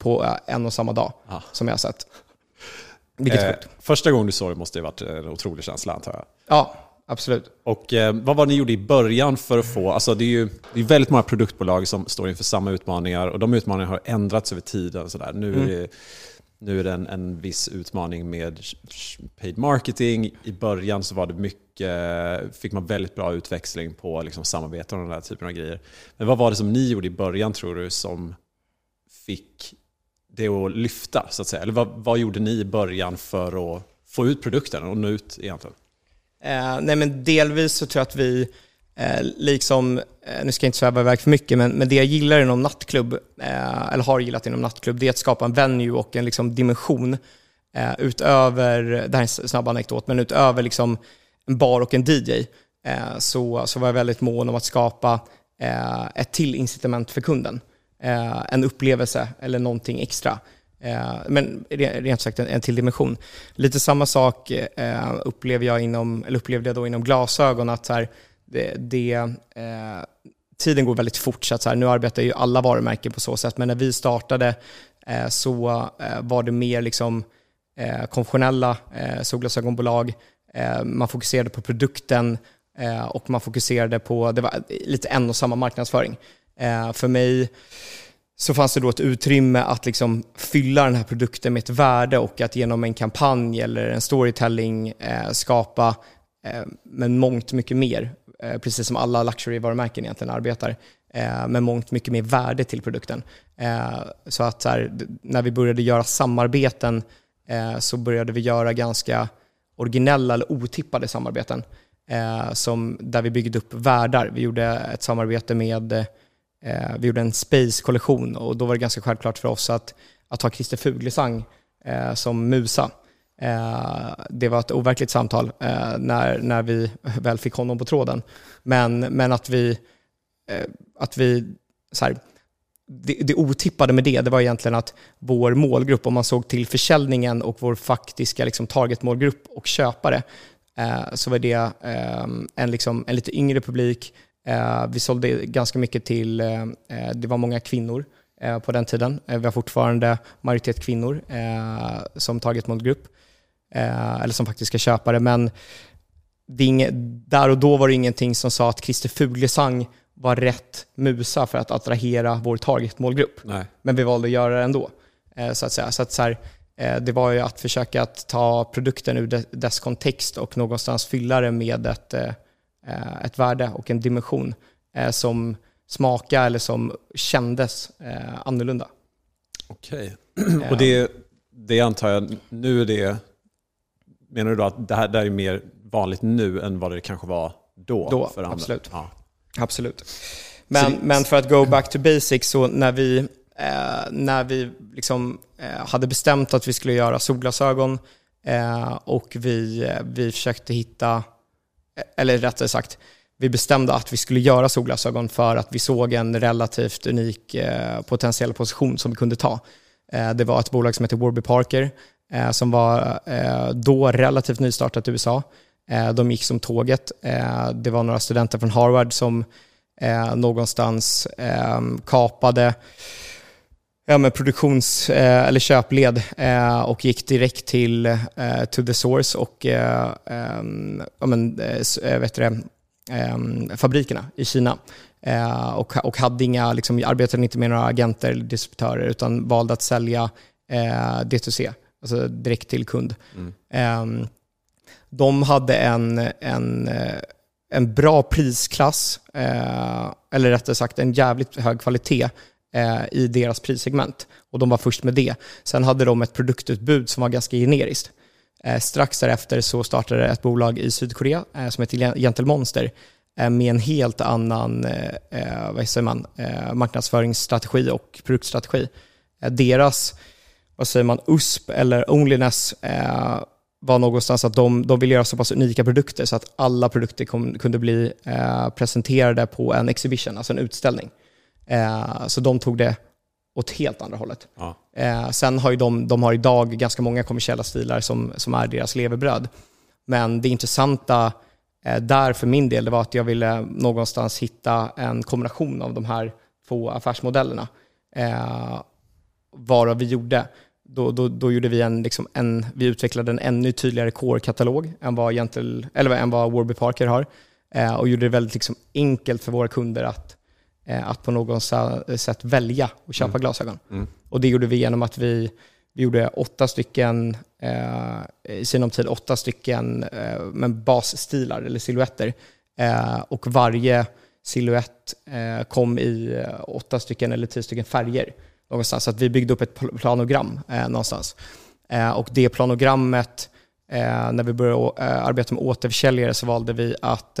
på en och samma dag som jag har sett. Vilket eh, Första gången du såg det måste det ha varit en otrolig känsla antar jag. Ja, absolut. Och eh, vad var det ni gjorde i början för att få, alltså det är ju det är väldigt många produktbolag som står inför samma utmaningar och de utmaningarna har ändrats över tiden. Så där. Nu, mm. är det, nu är det en, en viss utmaning med paid marketing. I början så var det mycket, fick man väldigt bra utväxling på liksom samarbete och den där typen av grejer. Men vad var det som ni gjorde i början tror du som fick det att lyfta? Så att säga? Eller vad, vad gjorde ni i början för att få ut produkten och nå ut egentligen? Eh, nej men delvis så tror jag att vi, eh, liksom, eh, nu ska jag inte sväva iväg för mycket, men, men det jag gillar inom nattklubb, eh, eller har gillat inom nattklubb, det är att skapa en venue och en liksom, dimension eh, utöver, det här är en snabb anekdot, men utöver liksom, en bar och en DJ eh, så, så var jag väldigt mån om att skapa eh, ett till incitament för kunden eh, en upplevelse eller någonting extra. Eh, men rent sagt en, en till dimension. Lite samma sak eh, upplevde jag inom, eller upplevde jag då inom glasögon, att så här, det, det eh, tiden går väldigt fort. Så, att så här, nu arbetar ju alla varumärken på så sätt, men när vi startade eh, så eh, var det mer liksom, eh, konventionella solglasögonbolag. man fokuserade på produkten och man fokuserade på, det var lite en och samma marknadsföring. Eh, för mig så fanns det då ett utrymme att liksom fylla den här produkten med ett värde och att genom en kampanj eller en storytelling eh, skapa eh, men mångt mycket mer, eh, precis som alla luxury-varumärken egentligen arbetar, eh, med mångt mycket mer värde till produkten. Eh, så att så här, när vi började göra samarbeten eh, så började vi göra ganska originella eller otippade samarbeten eh, som, där vi byggde upp världar. Vi gjorde ett samarbete med Eh, vi gjorde en Space-kollektion och då var det ganska självklart för oss att, att ha Christer Fuglesang eh, som musa. Eh, det var ett overkligt samtal eh, när, när vi väl fick honom på tråden. Men, men att vi, eh, att vi så här, det, det otippade med det, det var egentligen att vår målgrupp, om man såg till försäljningen och vår faktiska liksom, targetmålgrupp och köpare, eh, så var det eh, en, liksom, en lite yngre publik, vi sålde ganska mycket till, eh, eh, det var många kvinnor på den tiden. vi har fortfarande majoritet kvinnor som targetmålgrupp, eller som faktiska köpare. Men det inget, där och då var det ingenting som sa att Christer Fuglesang var rätt musa för att attrahera vår targetmålgrupp. Nej. Men vi valde att göra det ändå. Så att säga. Så att så här, det var ju att försöka att ta produkten ur dess kontext och någonstans fylla det med ett, Eh, ett värde och en dimension eh, som smakade eller som kändes eh, annorlunda. Okej, okay. och det, det antar jag, nu är det, menar du då att det här, det här är mer vanligt nu än vad det kanske var då? Då, för andra? absolut. Ja. Absolut. Men, det... men för att go back to basics, så när vi, eh, när vi liksom, eh, hade bestämt att vi skulle göra solglasögon eh, och vi, vi försökte hitta eller rättare sagt, vi bestämde att vi skulle göra solglasögon för att vi såg en relativt unik eh, potentiell position som vi kunde ta. Eh, det var ett bolag som heter Warby Parker eh, som var då relativt nystartat i USA. De gick som tåget. Det var några studenter från Harvard som någonstans kapade ja, men produktions eh, eller köpled eh, och gick direkt till eh, to the source och eh, ehm, ja, men, eh, vet det, ehm, fabrikerna i Kina. och, och hade inga, liksom, arbetade inte med några agenter eller distributörer utan valde att sälja D2C, alltså direkt till kund. Mm. Ehm, de hade en, en, en bra prisklass, eller rättare sagt en jävligt hög kvalitet eh, Eh, i deras prissegment. Och de var först med det. Sen hade de ett produktutbud som var ganska generiskt. Eh, strax därefter så startade ett bolag i Sydkorea eh, som heter Gentle Monster med en helt annan vad säger man, marknadsföringsstrategi och produktstrategi. deras vad säger man, USP eller Onlyness var någonstans att de, de ville göra så pass unika produkter så att alla produkter kom, kunde bli presenterade på en exhibition, alltså en utställning. Eh, så de tog det åt helt andra hållet. Ja. Eh, sen har ju de, de har idag ganska många kommersiella stilar som, som är deras levebröd. Men det intressanta eh, där för min del det var att jag ville någonstans hitta en kombination av de här två affärsmodellerna. Eh, varav vi gjorde då, då, då, gjorde vi en, liksom en, vi utvecklade en ännu tydligare core-katalog än vad, Gentle, eller än vad Warby Parker har. Eh, och gjorde det väldigt liksom enkelt för våra kunder att att på något sätt välja och köpa mm. glasögon. Mm. Och det gjorde vi genom att vi, vi gjorde åtta stycken, eh, i sinom tid åtta stycken eh, med basstilar eller silhuetter. Eh, och varje silhuett eh, kom i eh, åtta stycken eller tio stycken färger någonstans. Så att vi byggde upp ett planogram eh, någonstans. och det planogrammet, när vi började arbeta med återförsäljare så valde vi att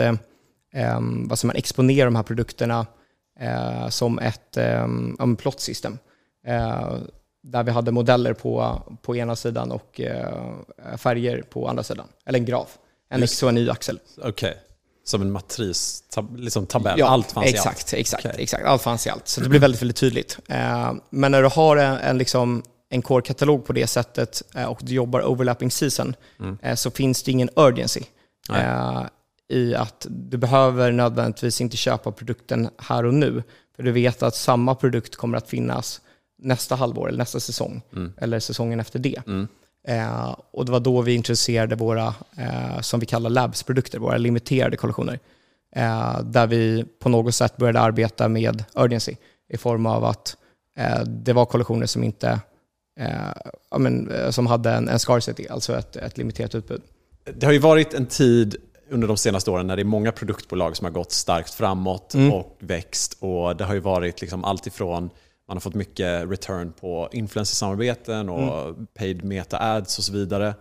vad man, exponera de här produkterna eh, som ett eh, plot system. Eh, där vi hade modeller på, på ena sidan och eh, färger på andra sidan. Eller en graf. En X och en Y-axel. Okej. Okay. Som en matris, tab liksom tabell, ja, allt fanns exakt, i allt? Exakt, okay. exakt. Allt fanns i allt. Så det blir väldigt, väldigt tydligt. Eh, men när du har en, en, liksom, en core-katalog på det sättet eh, och du jobbar overlapping season mm. så finns det ingen urgency. Eh, i att du behöver nödvändigtvis inte köpa produkten här och nu. För du vet att samma produkt kommer att finnas nästa halvår eller nästa säsong. Mm. Eller säsongen efter det. Mm. Eh, och det var då vi introducerade våra, eh, som vi kallar labs-produkter, våra limiterade kollektioner. Eh, där vi på något sätt började arbeta med urgency i form av att eh, det var kollektioner som inte eh, men, eh, som hade en, en scarcity, alltså ett, ett limiterat utbud. Det har ju varit en tid under de senaste åren när det är många produktbolag som har gått starkt framåt mm. och växt. Och det har ju varit liksom allt ifrån man har fått mycket return på influencersamarbeten och mm. paid meta ads och så vidare.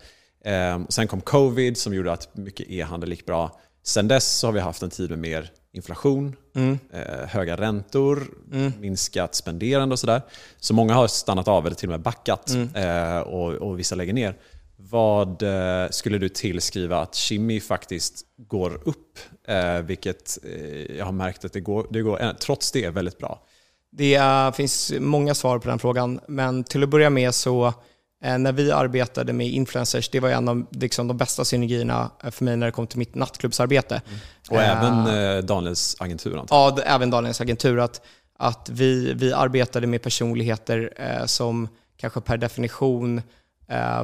Eh, sen kom covid som gjorde att mycket e-handel gick bra. Sen dess så har vi haft en tid med mer inflation, mm. eh, höga räntor, mm. minskat spenderande och sådär. Så många har stannat av eller till och med backat mm. eh, och, och, vissa lägger ner. Vad eh, skulle du tillskriva att Kimi faktiskt går upp? Eh, vilket eh, jag har märkt att det går, det går trots det väldigt bra. Det finns många svar på den frågan, men till att börja med så när vi arbetade med influencers, det var en av liksom, de bästa synergierna för mig när det kom till mitt nattklubbsarbete. Mm. Och uh, även Daniels agentur antar jag? Ja, även Daniels agentur. Att, att vi, vi arbetade med personligheter eh, som kanske per definition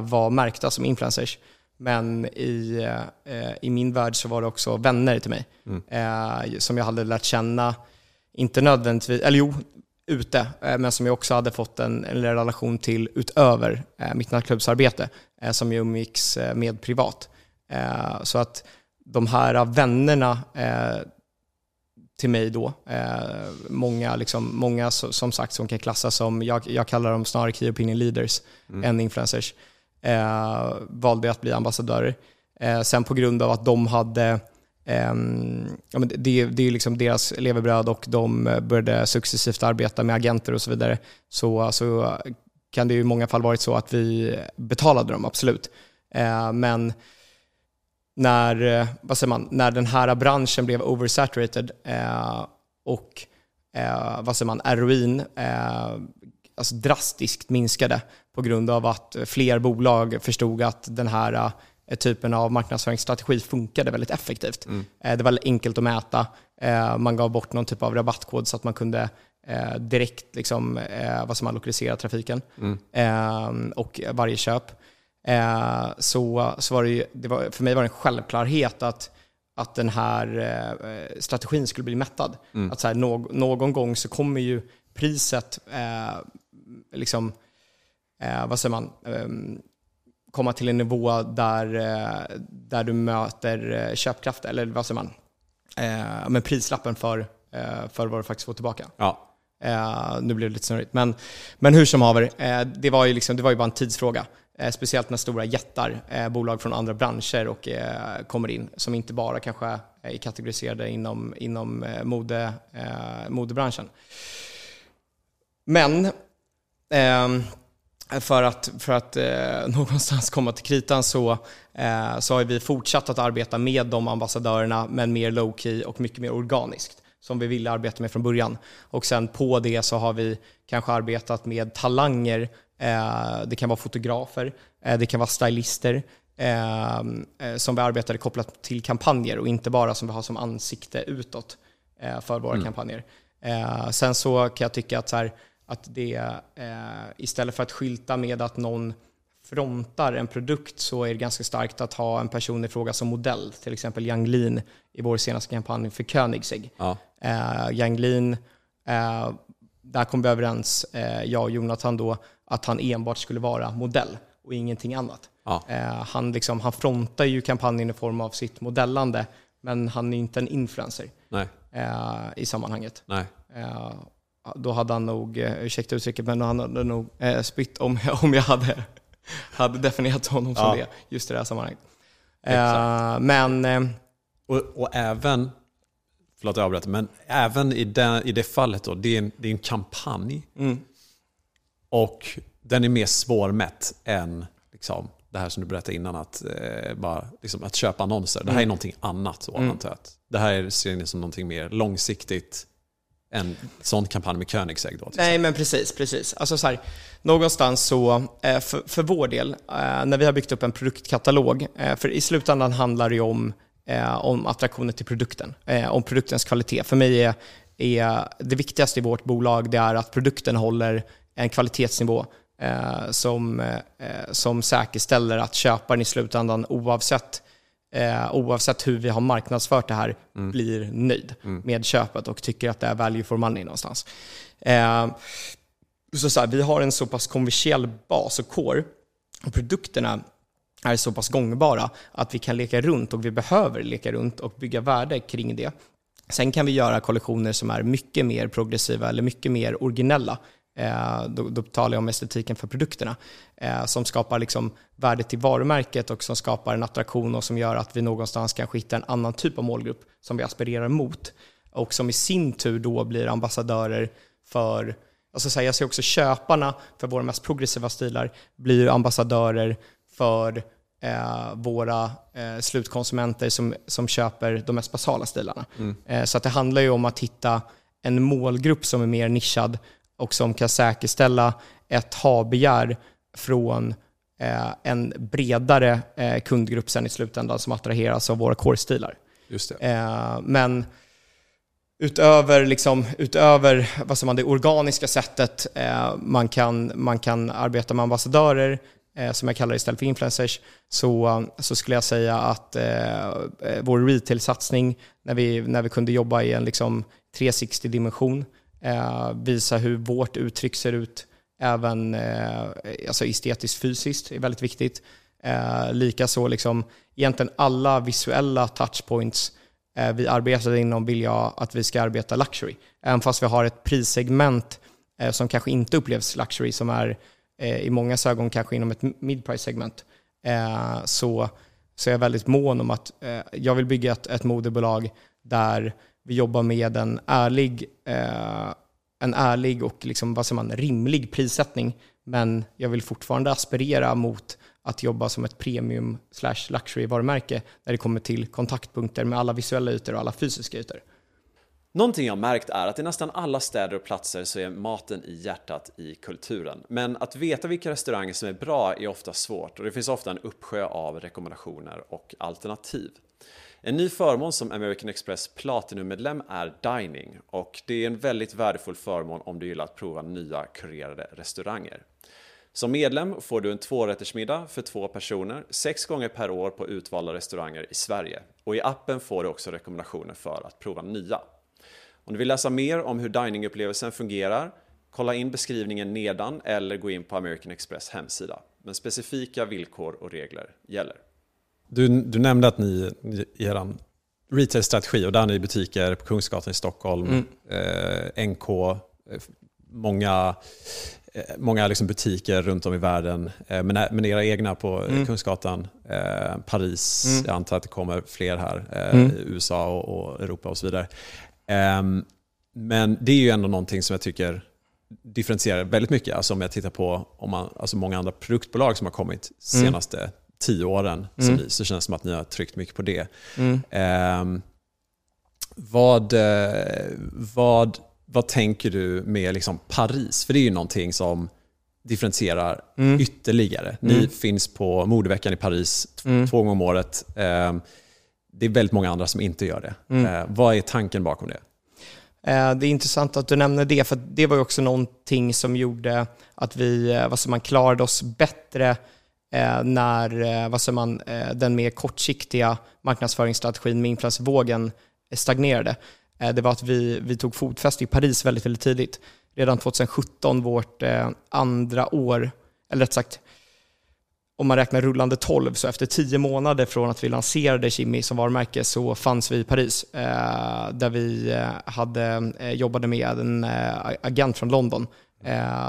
var märkta som influencers. Men i, eh, i min värld så var det också vänner till mig mm. eh, som jag hade lärt känna, inte nödvändigtvis, eller jo, ute, eh, men som jag också hade fått en, en relation till utöver eh, mitt nattklubbsarbete eh, som jag umgicks med privat. så att de här vännerna till mig då. Eh, många, liksom, många som sagt som kan klassas som, jag, jag kallar dem snarare key opinion leaders mm. än influencers, eh, valde att bli ambassadörer. Eh, sen på grund av att de hade ehm, ja, men det, det är liksom deras levebröd och de började successivt arbeta med agenter och så vidare. Så, så kan det i många fall varit så att vi betalade dem, absolut. Eh, men när, eh, vad säger man, när den här branschen blev oversaturated eh, och eh, vad säger man, ROIn eh, alltså drastiskt minskade på grund av att fler bolag förstod att den här typen av marknadsföringsstrategi funkade väldigt effektivt. Mm. Det var enkelt att mäta. Man gav bort någon typ av rabattkod så att man kunde direkt liksom, vad som man lokalisera trafiken mm. och varje köp. Så, så var det, ju, det var, för mig var det en självklarhet att att den här eh, strategin skulle bli mättad. Mm. Att så här, no någon gång så kommer ju priset eh, liksom, eh, vad säger man, ehm, komma till en nivå där, eh, där du möter eh, köpkraft, eller vad säger man, eh, men prislappen för, för vad du faktiskt får tillbaka. Ja. nu blir det lite snurrigt. Men, men hur som haver, det, var ju liksom, det var ju bara en tidsfråga. Eh, speciellt när stora jättar, eh, bolag från andra branscher och, eh, kommer in, som inte bara kanske är kategoriserade inom, inom eh, mode, eh, modebranschen. Men eh, för att, för att eh, någonstans komma till kritan så, eh, så har vi fortsatt att arbeta med de ambassadörerna, men mer low-key och mycket mer organiskt, som vi ville arbeta med från början. Och sen på det så har vi kanske arbetat med talanger det kan vara fotografer, eh, det kan vara stylister eh, som vi arbetade kopplat till kampanjer och inte bara som vi har som ansikte utåt för våra mm. kampanjer. Sen så kan jag tycka att, så här, att det, istället för att skylta med att någon frontar en produkt så är det ganska starkt att ha en person i fråga som modell. Till exempel Yang Lin i vår senaste kampanj för Koenigsegg. Ja. Uh, Yang Lin, där kom vi överens, jag och Jonathan då, att han enbart skulle vara modell och ingenting annat. Ja. Eh, han, liksom, han frontar ju kampanjen i form av sitt modellande, men han är inte en influencer eh, i sammanhanget. Eh, då hade han nog, ursäkta uttrycket, men han hade nog eh, spytt om, om jag hade, hade definierat honom som ja. det just i det här sammanhanget. Eh, men... Och, och även, förlåt jag avbryter, men även i det, i det fallet då, det är en, det är en kampanj. Mm. Och den är mer svårmätt än liksom, det här som du berättade innan, att, eh, bara, liksom, att köpa annonser. Det här är mm. någonting annat. Så, mm. Det här ser ni som någonting mer långsiktigt en sån kampanj med Koenigsegg då? Nej, men precis. precis. Alltså så här, någonstans så, eh, för, för vår del, eh, när vi har byggt upp en produktkatalog, eh, för i slutändan handlar det ju om, om attraktionen till produkten, om produktens kvalitet. För mig är, är det viktigaste i vårt bolag det är att produkten håller en kvalitetsnivå eh, som, eh, som säkerställer att köparen i slutändan oavsett Eh, oavsett hur vi har marknadsfört det här, mm. blir nöjd mm. med köpet och tycker att det är value for money någonstans. Eh, så, så här, vi har en så pass kommersiell bas och core och produkterna är så pass gångbara att vi kan leka runt och vi behöver leka runt och bygga värde kring det. Sen kan vi göra kollektioner som är mycket mer progressiva eller mycket mer originella då, då talar jag om estetiken för produkterna, eh, som skapar liksom värde till varumärket och som skapar en attraktion och som gör att vi någonstans kan hitta en annan typ av målgrupp som vi aspirerar mot och som i sin tur då blir ambassadörer för Alltså så här, jag ser också köparna för våra mest progressiva stilar blir ambassadörer för eh, våra eh, slutkonsumenter som, som köper de mest basala stilarna. Mm. Eh, så att det handlar ju om att hitta en målgrupp som är mer nischad och som kan säkerställa ett ha-begär från eh, en bredare eh, kundgrupp sen i slutändan som attraheras av våra core-stilar. Eh, men utöver, liksom, utöver vad som man, det organiska sättet man, kan, man kan arbeta med ambassadörer, som jag kallar det istället för influencers, så, så skulle jag säga att eh, vår retail-satsning, när vi, när vi kunde jobba i en liksom, 360-dimension, eh, visa hur vårt uttryck ser ut även eh, alltså estetiskt fysiskt är väldigt viktigt. Eh, Likaså liksom, egentligen alla visuella touchpoints eh, vi arbetar inom vill jag att vi ska arbeta luxury. Även fast vi har ett prissegment eh, som kanske inte upplevs luxury, som är eh, i många ögon kanske inom ett mid-price segment, eh, så, så är jag väldigt mån om att eh, jag vill bygga ett, ett modebolag där vi jobbar med en ärlig, eh, en ärlig och liksom, vad säger man, rimlig prissättning. Men jag vill fortfarande aspirera mot att jobba som ett premium slash luxury varumärke när det kommer till kontaktpunkter med alla visuella ytor och alla fysiska ytor. Någonting jag märkt är att i nästan alla städer och platser så är maten i hjärtat i kulturen. Men att veta vilka restauranger som är bra är ofta svårt och det finns ofta en uppsjö av rekommendationer och alternativ. En ny förmån som American Express Platinum-medlem är Dining och det är en väldigt värdefull förmån om du gillar att prova nya kurerade restauranger. Som medlem får du en tvårättersmiddag för två personer sex gånger per år på utvalda restauranger i Sverige. Och i appen får du också rekommendationer för att prova nya. Om du vill läsa mer om hur diningupplevelsen fungerar, kolla in beskrivningen nedan eller gå in på American Express hemsida. Men specifika villkor och regler gäller. Du, du nämnde att ni i er retail-strategi, och där har ni butiker på Kungsgatan i Stockholm, mm. eh, NK, eh, många, eh, många liksom butiker runt om i världen, eh, men, men era egna på mm. Kungsgatan, eh, Paris, mm. jag antar att det kommer fler här, eh, mm. USA och, och, Europa och så vidare. Ehm, men det är ju ändå någonting som jag tycker differentierar väldigt mycket. Alltså om jag tittar på om man, alltså många andra produktbolag som har kommit mm. senaste tio åren mm. så, så känns det som att ni har tryckt mycket på det. Mm. Eh, vad, vad, vad tänker du med liksom Paris? För det är ju någonting som differentierar mm. ytterligare. Ni mm. finns på modeveckan i Paris mm. två gånger om året. Eh, det är väldigt många andra som inte gör det. Mm. Eh, vad är tanken bakom det? Eh, det är intressant att du nämner det, för det var ju också någonting som gjorde att vi vad säger man, klarade oss bättre när eh, vad säger man, eh, den mer kortsiktiga marknadsföringsstrategin med influencervågen stagnerade. Eh, det var att vi, vi tog fotfäste i Paris väldigt, väldigt tidigt. Redan 2017, vårt eh, andra år, eller rätt sagt, om man räknar rullande 12, så efter tio månader från att vi lanserade Kimi som varumärke så fanns vi i Paris, eh, där vi hade, jobbade med en agent från London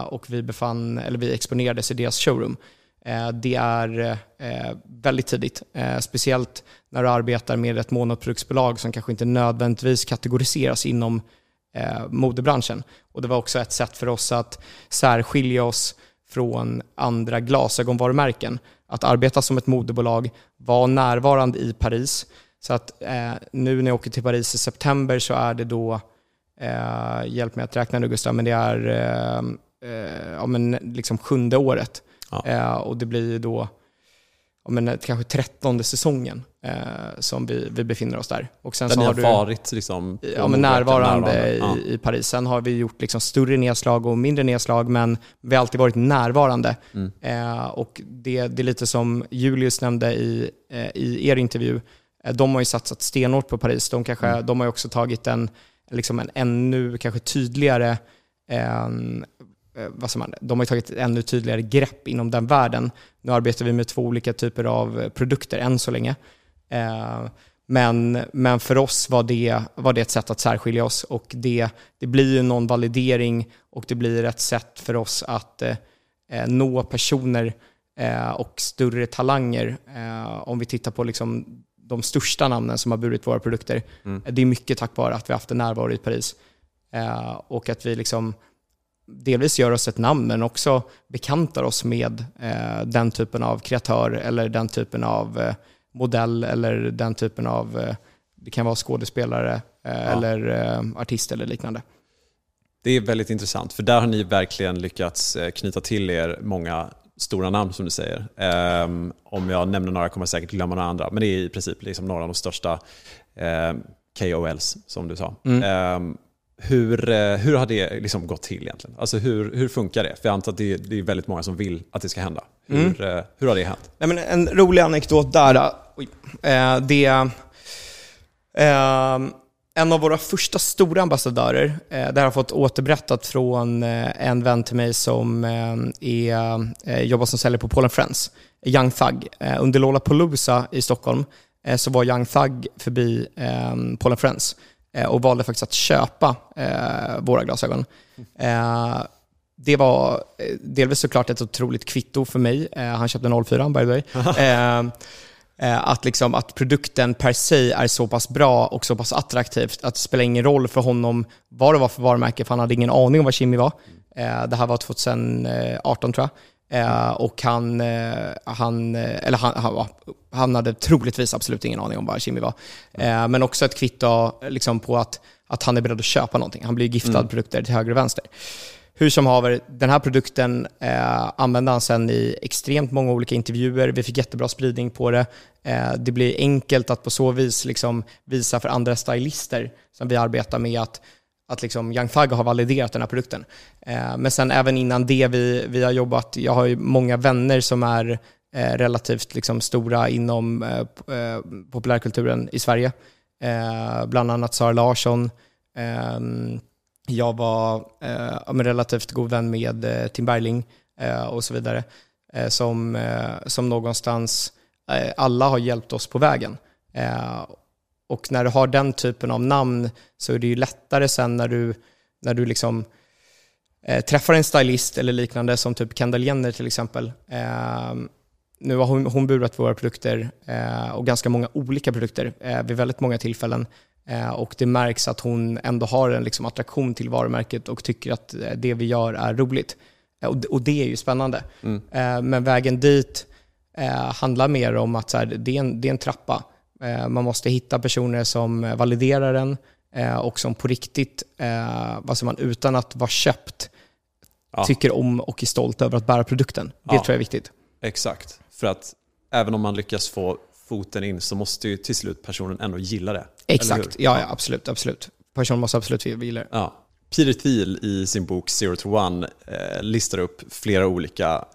och vi, befann, eller vi exponerades i deras showroom. Eh, det är eh, väldigt tidigt, eh, speciellt när du arbetar med ett monoproduktsbolag som kanske inte nödvändigtvis kategoriseras inom modebranschen. Och det var också ett sätt för oss att särskilja oss från andra glasögonvarumärken. Att arbeta som ett modebolag, vara närvarande i Paris. Så att nu när jag åker till Paris i september så är det då, hjälp mig att räkna nu Gustav, men det är ja, men liksom sjunde året Ja. Eh, och det blir då men, kanske trettonde säsongen eh, som vi, vi befinner oss där. Och sen där så ni har, har varit liksom, ja, men närvarande, närvarande. Ja. I, i, Paris. Sen har vi gjort liksom större nedslag och mindre nedslag, men vi har alltid varit närvarande. Mm. Eh, och det, det är lite som Julius nämnde i, eh, i er intervju, eh, de har ju satsat stenhårt på Paris. De, kanske, mm. de har ju också tagit en, liksom en ännu kanske tydligare eh, Eh, vad man, de har tagit ett ännu tydligare grepp inom den världen. Nu arbetar vi med två olika typer av produkter än så länge. Eh, men, men för oss var det, var det ett sätt att särskilja oss och det, det blir ju någon validering och det blir ett sätt för oss att eh, nå personer och större talanger. om vi tittar på liksom de största namnen som har burit våra produkter. Mm. Det är mycket tack vare att vi haft en närvaro i Paris. och att vi liksom delvis gör oss ett namn men också bekantar oss med eh, den typen av kreatör eller den typen av eh, modell eller den typen av, eh, det kan vara skådespelare eh, ja. eller eh, artist eller liknande. Det är väldigt intressant för där har ni verkligen lyckats eh, knyta till er många stora namn som du säger. Um, om jag nämner några kommer jag säkert glömma några andra, men det är i princip liksom några av de största um, KOLs som du sa. Mm. Um, hur, eh, hur har det liksom gått till egentligen? Alltså hur, hur funkar det? För jag antar att det, det är väldigt många som vill att det ska hända. Hur, mm. Eh, hur har det hänt? Nej, men en rolig anekdot där. Eh, oj, det, en av våra första stora ambassadörer, det har jag fått återberättat från en vän till mig som är, jobbar som säljare på Paul Friends, Young Thug. Under Lollapalooza i Stockholm så var Young Thug förbi Paul Friends Eh, och valde faktiskt att köpa eh, våra glasögon. Eh, det var delvis såklart ett otroligt kvitto för mig. han köpte 04 by the way. att, liksom, att produkten per se är så pass bra och så pass attraktivt att det spelar ingen roll för honom vad det var för varumärke, för han hade ingen aning om vad Kimi var. det här var 2018 tror jag. Eh, och han, eh, han, eh, eller han, han, han, hade troligtvis absolut ingen aning om vad Kimi var. men också ett kvitto liksom, på att att han är beredd att köpa någonting. Han blir giftad mm. produkter till höger och vänster. Hur som haver, den här produkten eh, använde han sen i extremt många olika intervjuer. Vi fick jättebra spridning på det. Eh, det blir enkelt att på så vis liksom visa för andra stylister som vi arbetar med att, att liksom Young Thug har validerat den här produkten. Eh, men sen även innan det, vi, vi har jobbat, jag har ju många vänner som är eh, relativt liksom stora inom eh, eh populärkulturen i Sverige. Eh, bland annat Sara Larsson, eh, jag var eh, relativt god vän med eh, Tim Bergling eh, och så vidare. Eh, som, eh, som någonstans, eh, alla har hjälpt oss på vägen och när du har den typen av namn så är det ju lättare sen när du, när du liksom träffar en stylist eller liknande som typ Kendall Jenner till exempel. nu har hon, hon burat våra produkter och ganska många olika produkter vid väldigt många tillfällen. Eh, och det märks att hon ändå har en liksom attraktion till varumärket och tycker att eh, det vi gör är roligt. Eh, och det är ju spännande. Mm. Men vägen dit handlar mer om att så här, det, är en, det är en trappa. Man måste hitta personer som validerar den och som på riktigt, vad säger man, utan att vara köpt, ja. tycker om och är stolt över att bära produkten. Det ja. tror jag är viktigt. Exakt. För att även om man lyckas få foten in så måste ju till slut personen ändå gilla det. Exakt, ja, ja, absolut. absolut. Personen måste absolut gilla det. Ja. Peter Thiel i sin bok Zero to One eh, listar upp flera olika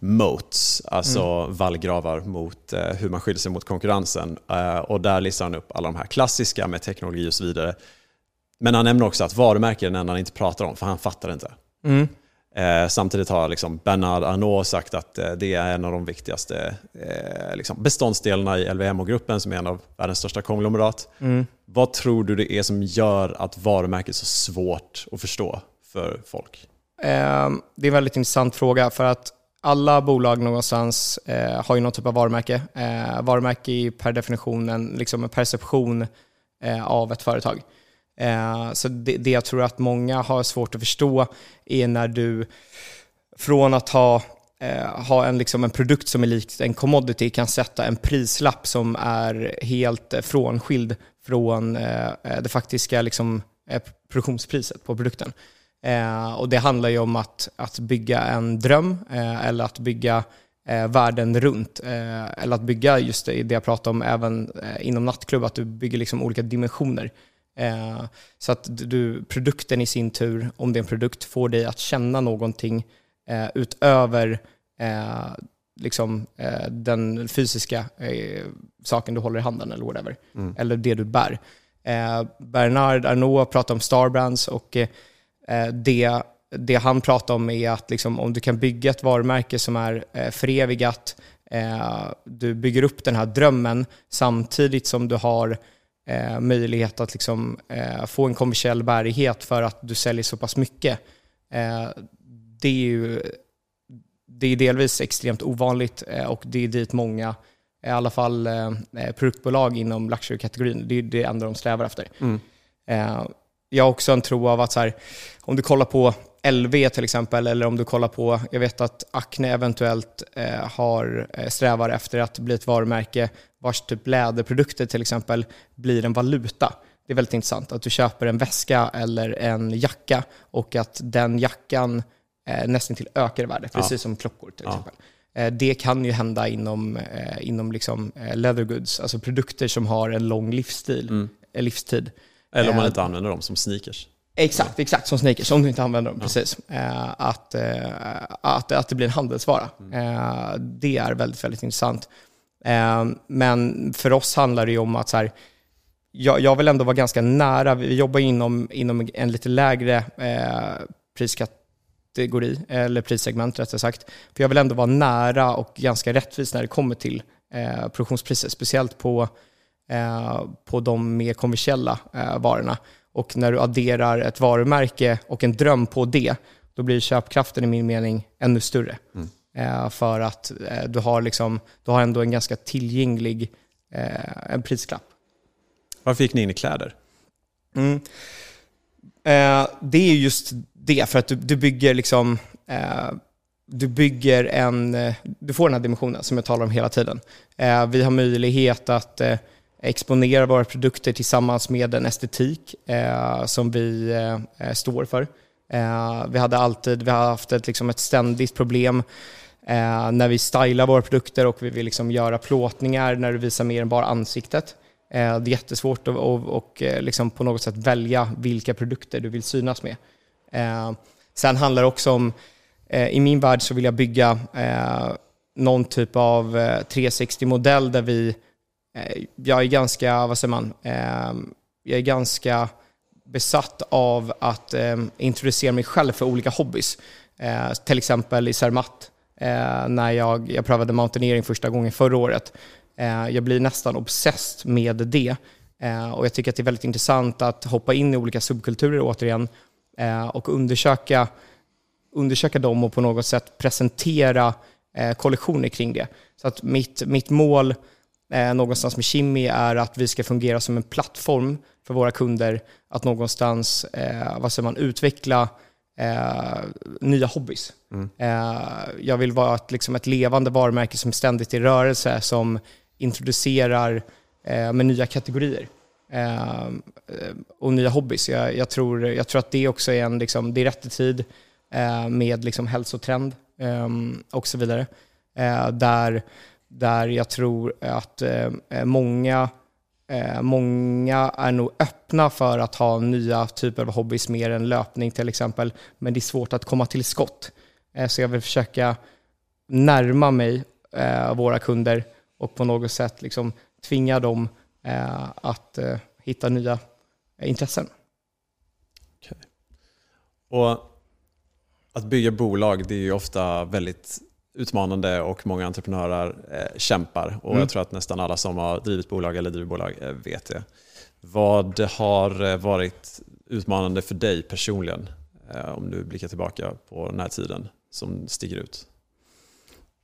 moats, alltså mm. vallgravar mot eh, hur man skiljer sig mot konkurrensen. Eh, och där listar han upp alla de här klassiska med teknologi och så vidare. Men han nämner också att varumärken är den enda han inte pratar om, för han fattar inte. Mm. Eh, samtidigt har liksom Bernard Arnault sagt att eh, det är en av de viktigaste eh, liksom beståndsdelarna i LVMH-gruppen som är en av världens största konglomerat. Mm. Vad tror du det är som gör att varumärket är så svårt att förstå för folk? Ehm, det är en väldigt intressant fråga för att alla bolag någonstans eh, har ju någon typ av varumärke. Eh, varumärke är per definition en, liksom en perception eh, av ett företag. Eh, så det, det jag tror att många har svårt att förstå är när du från att ha eh, ha en, liksom en produkt som är likt en commodity kan sätta en prislapp som är helt eh, frånskild från eh, eh, det faktiska liksom, eh, produktionspriset på produkten och det handlar ju om att, att bygga en dröm eller att bygga världen runt. eller att bygga just det, det jag pratade om även inom nattklubb, att du bygger liksom olika dimensioner. Eh, så att du, produkten i sin tur, om det är en produkt, får dig att känna någonting eh, utöver eh, liksom, eh, den fysiska eh, saken du håller i handen eller whatever. Mm. Eller det du bär. Eh, Bernard Arnault pratar om Starbrands och det, det han pratar om är att liksom, om du kan bygga ett varumärke som är eh, förevigat, du bygger upp den här drömmen samtidigt som du har eh, möjlighet att liksom, eh, få en kommersiell bärighet för att du säljer så pass mycket. Eh, det är ju det är delvis extremt ovanligt eh, och det är dit många, i alla fall eh, produktbolag inom luxury-kategorin, det är det enda de strävar efter. Mm. Eh, jag har också en tro av att så här, om du kollar på LV till exempel, eller om du kollar på, jag vet att Acne eventuellt eh, har, eh, strävar efter att bli ett varumärke vars typ läderprodukter till exempel blir en valuta. Det är väldigt intressant att du köper en väska eller en jacka och att den jackan eh, nästan till ökar i värde, precis ja. som klockor till exempel. Eh, det kan ju hända inom, eh, inom liksom, eh, leather goods, alltså produkter som har en lång livsstil, mm. livstid. Eller om man inte använder dem som sneakers. Exakt, exakt som sneakers, om du inte använder dem. Ja. Precis. Eh, att, eh, att, att det blir en handelsvara. Mm. Eh, det är väldigt, väldigt intressant. Eh, men för oss handlar det ju om att så här, jag, jag vill ändå vara ganska nära, vi jobbar inom, inom en lite lägre eh, priskategori, eller prissegment rättare sagt. För jag vill ändå vara nära och ganska rättvis när det kommer till eh, produktionspriser, speciellt på, eh, på de mer kommersiella eh, varorna. Och när du adderar ett varumärke och en dröm på det, då blir köpkraften i min mening ännu större. Mm. Eh, för att eh, du, har liksom, du har ändå en ganska tillgänglig eh, en prislapp. Varför gick ni in i kläder? Mm. det är just det, för att du, du bygger liksom du bygger en, du får den här dimensionen som jag talar om hela tiden. vi har möjlighet att exponera våra produkter tillsammans med den estetik eh, som vi eh, eh, står för. Eh, vi hade alltid, vi har haft ett, liksom ett ständigt problem eh, när vi stylar våra produkter och vi vill liksom göra plåtningar när du visar mer än bara ansiktet. Eh, det är jättesvårt att och, och, liksom på något sätt välja vilka produkter du vill synas med. Eh, sen handlar det också om, eh, i min värld så vill jag bygga eh, någon typ av 360-modell där vi, Eh, jag är ganska, vad säger man, ehm, jag är ganska besatt av att eh, introducera mig själv för olika hobbys. Eh, till exempel i Zermatt, eh, när jag, jag prövade mountaineering första gången förra året. Eh, jag blir nästan obsessed med det. Eh, och jag tycker att det är väldigt intressant att hoppa in i olika subkulturer återigen eh, och undersöka, undersöka dem och på något sätt presentera eh, kollektioner kring det. Så att mitt, mitt mål någonstans med Kimmy är att vi ska fungera som en plattform för våra kunder att någonstans eh, vad säger man, utveckla eh, nya hobbys. Mm. Eh, jag vill vara ett, liksom ett levande varumärke som ständigt är i rörelse, som introducerar eh, med nya kategorier eh, och nya hobbys. Jag, jag, tror, jag tror att det också är en, liksom, det är rätt i tid eh, med liksom hälsotrend och så vidare. där, där jag tror att eh, eh, många Eh, många är nog öppna för att ha nya typer av hobbys mer än löpning till exempel, men det är svårt att komma till skott. Eh, så jag vill försöka närma mig eh, våra kunder och på något sätt liksom tvinga dem eh, att eh, hitta nya eh, intressen. Okay. Och att bygga bolag, det är ju ofta väldigt utmanande och många entreprenörer eh, kämpar. Och mm. Jag tror att nästan alla som har drivit bolag eller driver bolag eh, vet det. Vad har eh, varit utmanande för dig personligen? Eh, om du blickar tillbaka på den här tiden som sticker ut.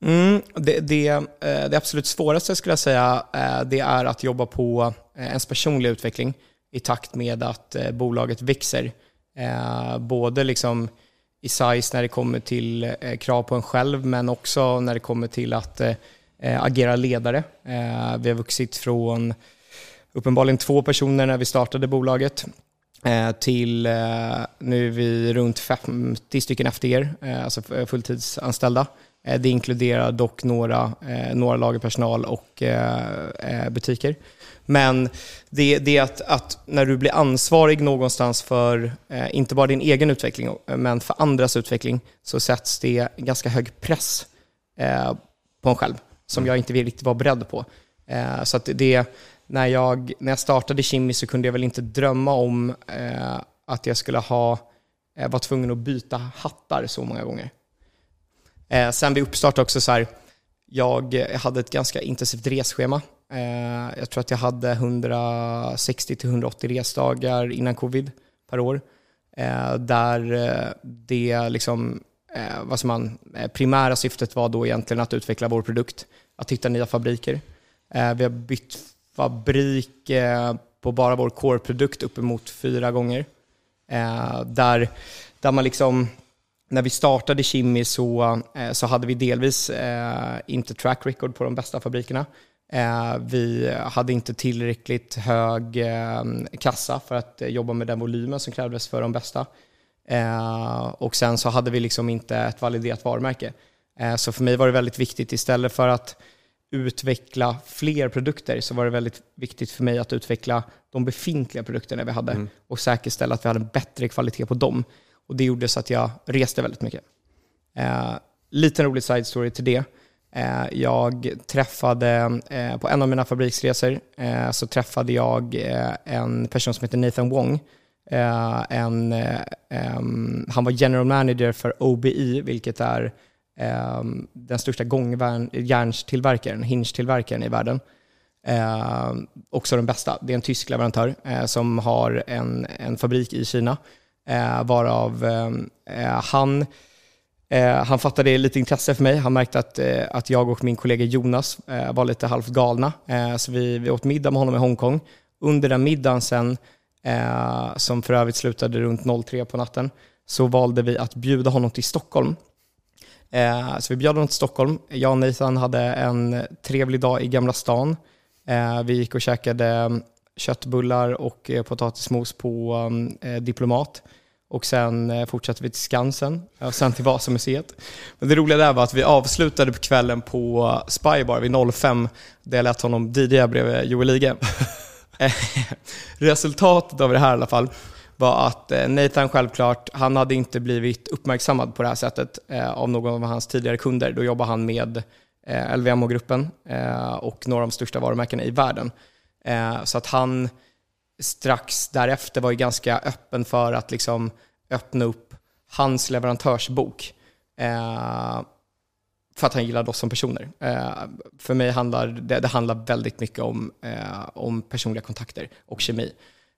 Mm, det, det, det, absolut svåraste skulle jag säga det är att jobba på ens personliga utveckling i takt med att bolaget växer. Både liksom i size när det kommer till eh, krav på en själv, men också när det kommer till att eh, eh agera ledare. Eh, vi har vuxit från uppenbarligen två personer när vi startade bolaget eh, till nu är vi runt 50 stycken FDR, alltså fulltidsanställda. Det inkluderar dock några, några lagerpersonal och butiker. Men det, det är att, att, när du blir ansvarig någonstans för, eh, inte bara din egen utveckling, men för andras utveckling, så sätts det ganska hög press eh, på en själv, som mm. jag inte riktigt var beredd på. Eh, så att det, när jag, när jag startade Kimmy så kunde jag väl inte drömma om eh, att jag skulle ha, eh, vara tvungen att byta hattar så många gånger. Eh, sen vid uppstart också så här, jag hade ett ganska intensivt resschema. Eh, jag tror att jag hade 160-180 resdagar innan covid per år. Eh, där eh, det liksom, eh, vad som man, eh, primära syftet var då egentligen att utveckla vår produkt, att hitta nya fabriker. Vi har bytt fabrik på bara vår core-produkt uppemot fyra gånger. Där, där man liksom när vi startade Kimi så, så hade vi delvis eh, inte track record på de bästa fabrikerna. Eh, vi hade inte tillräckligt hög eh, kassa för att jobba med den volymen som krävdes för de bästa. Eh, och sen så hade vi liksom inte ett validerat varumärke. Så för mig var det väldigt viktigt, istället för att utveckla fler produkter så var det väldigt viktigt för mig att utveckla de befintliga produkterna vi hade mm. och säkerställa att vi hade en bättre kvalitet på dem. Och det gjorde så att jag reste väldigt mycket. Eh, liten rolig side story till det. Eh, jag träffade, eh, på en av mina fabriksresor, eh, så träffade jag eh, en person som heter Nathan Wong. Eh, en, eh, han var general manager för OBI, vilket är den största gångjärnstillverkaren, hinge-tillverkaren i världen. Eh, också den bästa. Det är en tysk leverantör eh, som har en, en fabrik i Kina, eh, varav han Eh, Eh, han fattade lite intresse för mig. Han märkte att, eh, att jag och min kollega Jonas eh, var lite halvt galna. Eh, så vi, vi åt middag med honom i Hongkong. Under den middagen sen, eh, som för övrigt slutade runt 03 på natten, så valde vi att bjuda honom till Stockholm. Eh, så vi bjöd honom till Stockholm. Jag och Nathan hade en trevlig dag i Gamla stan. Eh, vi gick och käkade mm, köttbullar och eh, potatismos på mm, eh, Diplomat. Och sen eh, fortsatte vi till Skansen och sen till Vasamuseet. Men det roliga där var att vi avslutade på kvällen på Spybar vid 05 där jag lät honom DJa bredvid Joel Ige. Resultatet av det här i alla fall var att Nathan självklart, han hade inte blivit uppmärksammad på det här sättet av någon av hans tidigare kunder. Då jobbade han med LVMH-gruppen och några av de största varumärkena i världen. Eh, så att han strax därefter var ju ganska öppen för att liksom öppna upp hans leverantörsbok. Eh, för att han gillade oss som personer. Eh, för mig handlar det, det handlar väldigt mycket om, eh, om personliga kontakter och kemi.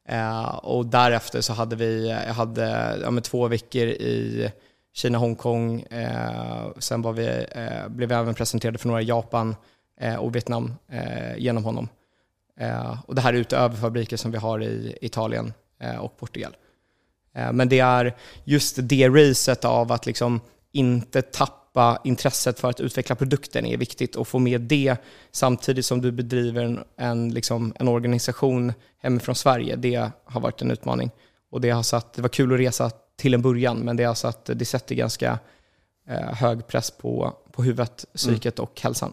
Eh, och därefter så hade vi, jag hade ja, två veckor i Kina, Hongkong. Eh, sen var vi, blev vi även presenterade för några i Japan och Vietnam genom honom. Eh, och det här är utöver fabriker som vi har i Italien eh, och Portugal. Eh, men det är just det racet av att liksom inte tappa intresset för att utveckla produkten är viktigt och få med det samtidigt som du bedriver en, en, liksom, en organisation hemifrån Sverige. Det har varit en utmaning. Och det, har satt, det var kul att resa till en början, men det, har satt, det sätter ganska eh, hög press på, på huvudet, psyket mm. och hälsan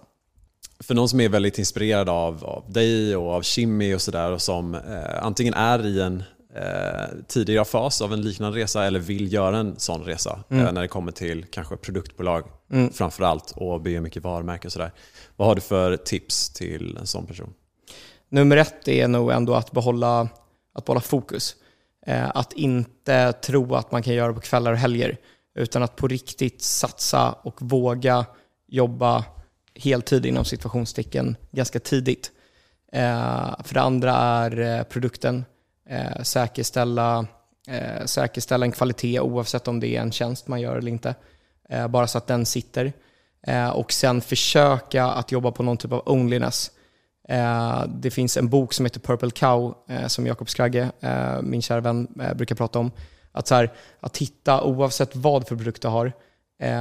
för någon som är väldigt inspirerad av, av dig och av Kimmy och sådär och som eh, antingen är i en eh, tidigare fas av en liknande resa eller vill göra en sån resa mm. eh, när det kommer till kanske produktbolag mm. framförallt och bygga mycket varumärken och sådär. Vad har du för tips till en sån person? Nummer ett är nog ändå att behålla, att behålla fokus. Eh, att inte tro att man kan göra det på kvällar och helger utan att på riktigt satsa och våga jobba heltid inom situationstecken ganska tidigt. Eh, för det andra är eh, produkten. Eh, säkerställa, eh, säkerställa en kvalitet oavsett om det är en tjänst man gör eller inte. Eh, bara så att den sitter. Eh, och sen försöka att jobba på någon typ av onliness. Eh, det finns en bok som heter Purple Cow eh, som Jakob Skragge, eh, min kära vän, brukar prata om. Att, så här, att hitta, oavsett vad för produkt du har,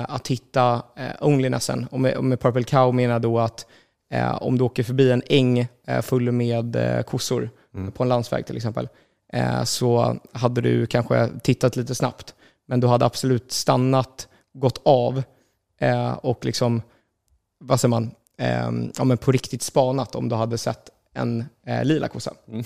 att hitta eh, onlynessen. Och med, och med Purple Cow menar jag då att eh, om du åker förbi en äng eh, full med eh, kossor mm. på en landsväg till exempel, eh, så hade du kanske tittat lite snabbt. Men du hade absolut stannat, gått av eh, och liksom, vad säger man, ja, men på riktigt spanat om du hade sett en lila kossa. Mm.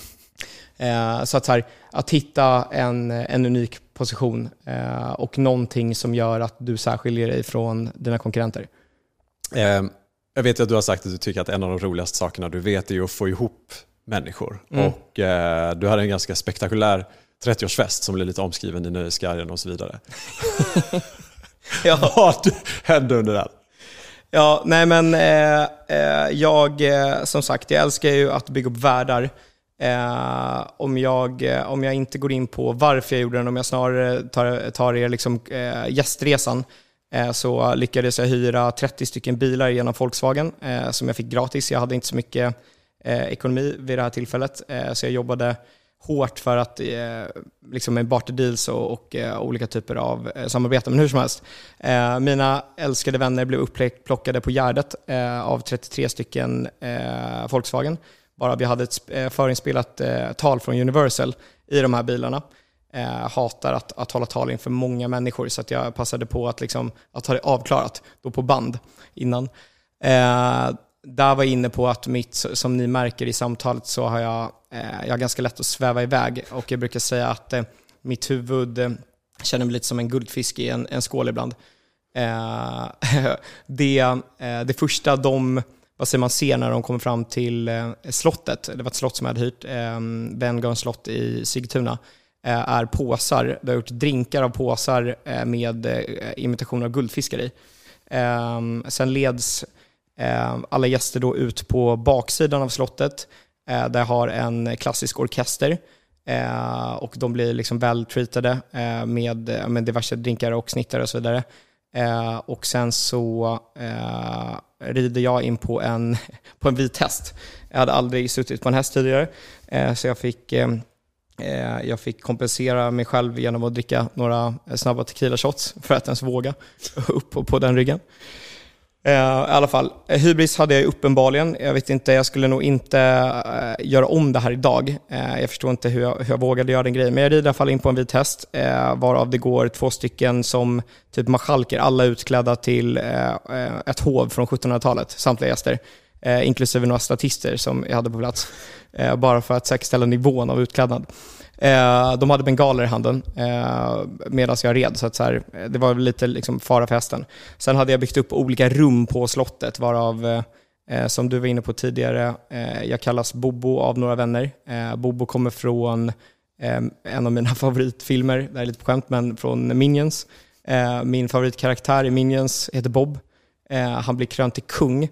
Eh, så att, så här, att hitta en, en unik position eh, och någonting som gör att du särskiljer dig från dina konkurrenter. Eh, jag vet att du har sagt att du tycker att en av de roligaste sakerna du vet är att få ihop människor. Mm. Och eh, Du hade en ganska spektakulär 30-årsfest som blev lite omskriven i Nöjesguiden och så vidare. ja. Vad hände under den? Ja, nej men eh, eh, jag, som sagt, jag älskar ju att bygga upp världar. Eh, om, jag, eh, om jag inte går in på varför jag gjorde den, om jag snarare tar, tar er liksom, eh, gästresan, eh, så lyckades jag hyra 30 stycken bilar genom Volkswagen eh, som jag fick gratis. Jag hade inte så mycket eh, ekonomi vid det här tillfället, eh, så jag jobbade hårt för att eh, liksom med barterdeals och, och eh, olika typer av samarbeten. Men hur som helst, mina älskade vänner blev upplockade på Gärdet av 33 stycken Volkswagen bara vi hade ett eh, förinspelat eh, tal från Universal i de här bilarna. Eh, hatar att, att hålla tal inför många människor så att jag passade på att, liksom, att ha det avklarat då på band innan. Eh, där var jag inne på att mitt, som ni märker i samtalet så har jag, eh, jag har ganska lätt att sväva iväg och jag brukar säga att eh, mitt huvud eh, känner mig lite som en guldfisk i en, en skål ibland. Eh, det, det första de vad säger man ser när de kommer fram till eh, slottet, det var ett slott som jag hade hyrt, ehm, Venngarns slott i Sigtuna, eh, är påsar. Det har gjort drinkar av påsar eh, med imitationer av guldfiskar i. Ehm, sen leds ehm, alla gäster då ut på baksidan av slottet, där jag har en klassisk orkester. och de blir liksom väl treatade med, med diverse drinkar och snittar och så vidare. Eh, och sen så eh, rider jag in på en, på en vit häst. Jag hade aldrig suttit på en häst tidigare, eh, så jag fick, eh, eh jag fick kompensera mig själv genom att dricka några snabba tequila shots för att ens våga upp på den ryggen. Eh, I alla fall, eh, hybris hade jag uppenbarligen. Jag vet inte, jag skulle nog inte eh, göra om det här idag. Jag förstår inte hur jag, hur jag vågade göra den grejen. Men jag rider i alla fall in på en vit häst, varav det går två stycken som typ marskalker, alla utklädda till ett hov från 1700-talet, samtliga gäster. inklusive några statister som jag hade på plats. bara för att säkerställa nivån av utklädnad. Eh, de hade bengaler i handen eh, medan jag red, så, att så här, eh, det var lite liksom fara för hästen. Sen hade jag byggt upp olika rum på slottet, varav, eh, som du var inne på tidigare, eh, jag kallas Bobo av några vänner. Eh, Bobo kommer från eh, en av mina favoritfilmer, det är lite på skämt, men från Minions. Eh, min favoritkaraktär i Minions heter Bob. Eh, han blir krönt till kung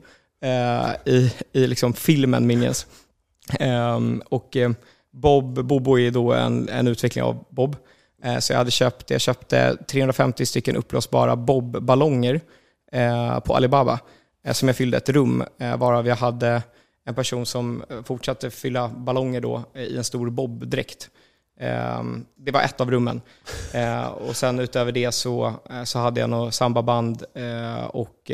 i, i liksom filmen Minions. och Bob, Bobo är då en, en utveckling av Bob. Eh, så jag hade köpt, jag köpte 350 stycken uppblåsbara Bob-ballonger eh, på Alibaba eh, som jag fyllde ett rum varav jag hade en person som fortsatte fylla ballonger då i en stor Bob-dräkt. Det var ett av rummen. Och sen utöver det så, så hade jag något sambaband och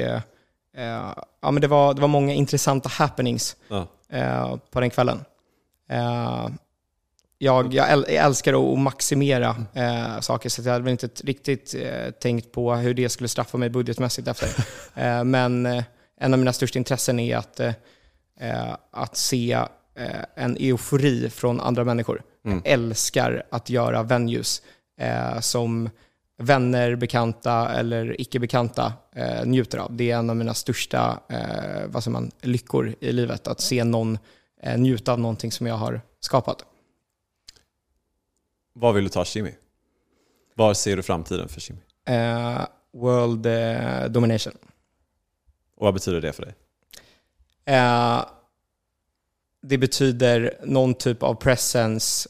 ja, men det, var, det var många intressanta happenings ja. på den kvällen jag, jag älskar att maximera eh, saker, så jag hade väl inte riktigt eh, tänkt på hur det skulle straffa mig budgetmässigt efter. eh, men eh, en av mina största intressen är att, eh, eh, att se en eufori från andra människor. Mm. Jag älskar att göra venues som vänner, bekanta eller icke-bekanta njuter av. Det är en av mina största vad man, lyckor i livet, att se någon njuta av någonting som jag har skapat. Vad vill du ta Kimi? Var ser du framtiden för Kimi? Uh, world uh, domination. Och vad betyder det för dig? Uh, det betyder någon typ av presence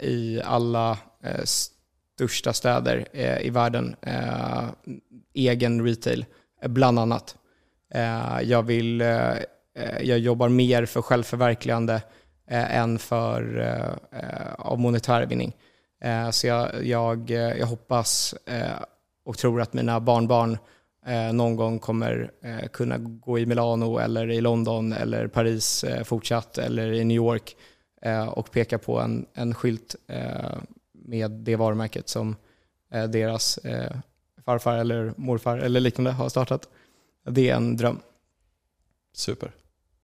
i alla största städer i världen. egen retail, bland annat. jag, vill, Eh, jag jobbar mer för självförverkligande eh, än för, eh, av monetär vinning. Eh, så jag, jag, jag hoppas eh, och tror att mina barnbarn eh, någon gång kommer kunna gå i Milano eller i London eller Paris fortsatt eller i New York och peka på en, en skylt med det varumärket som deras farfar eller morfar eller liknande har startat. Det är en dröm. Super.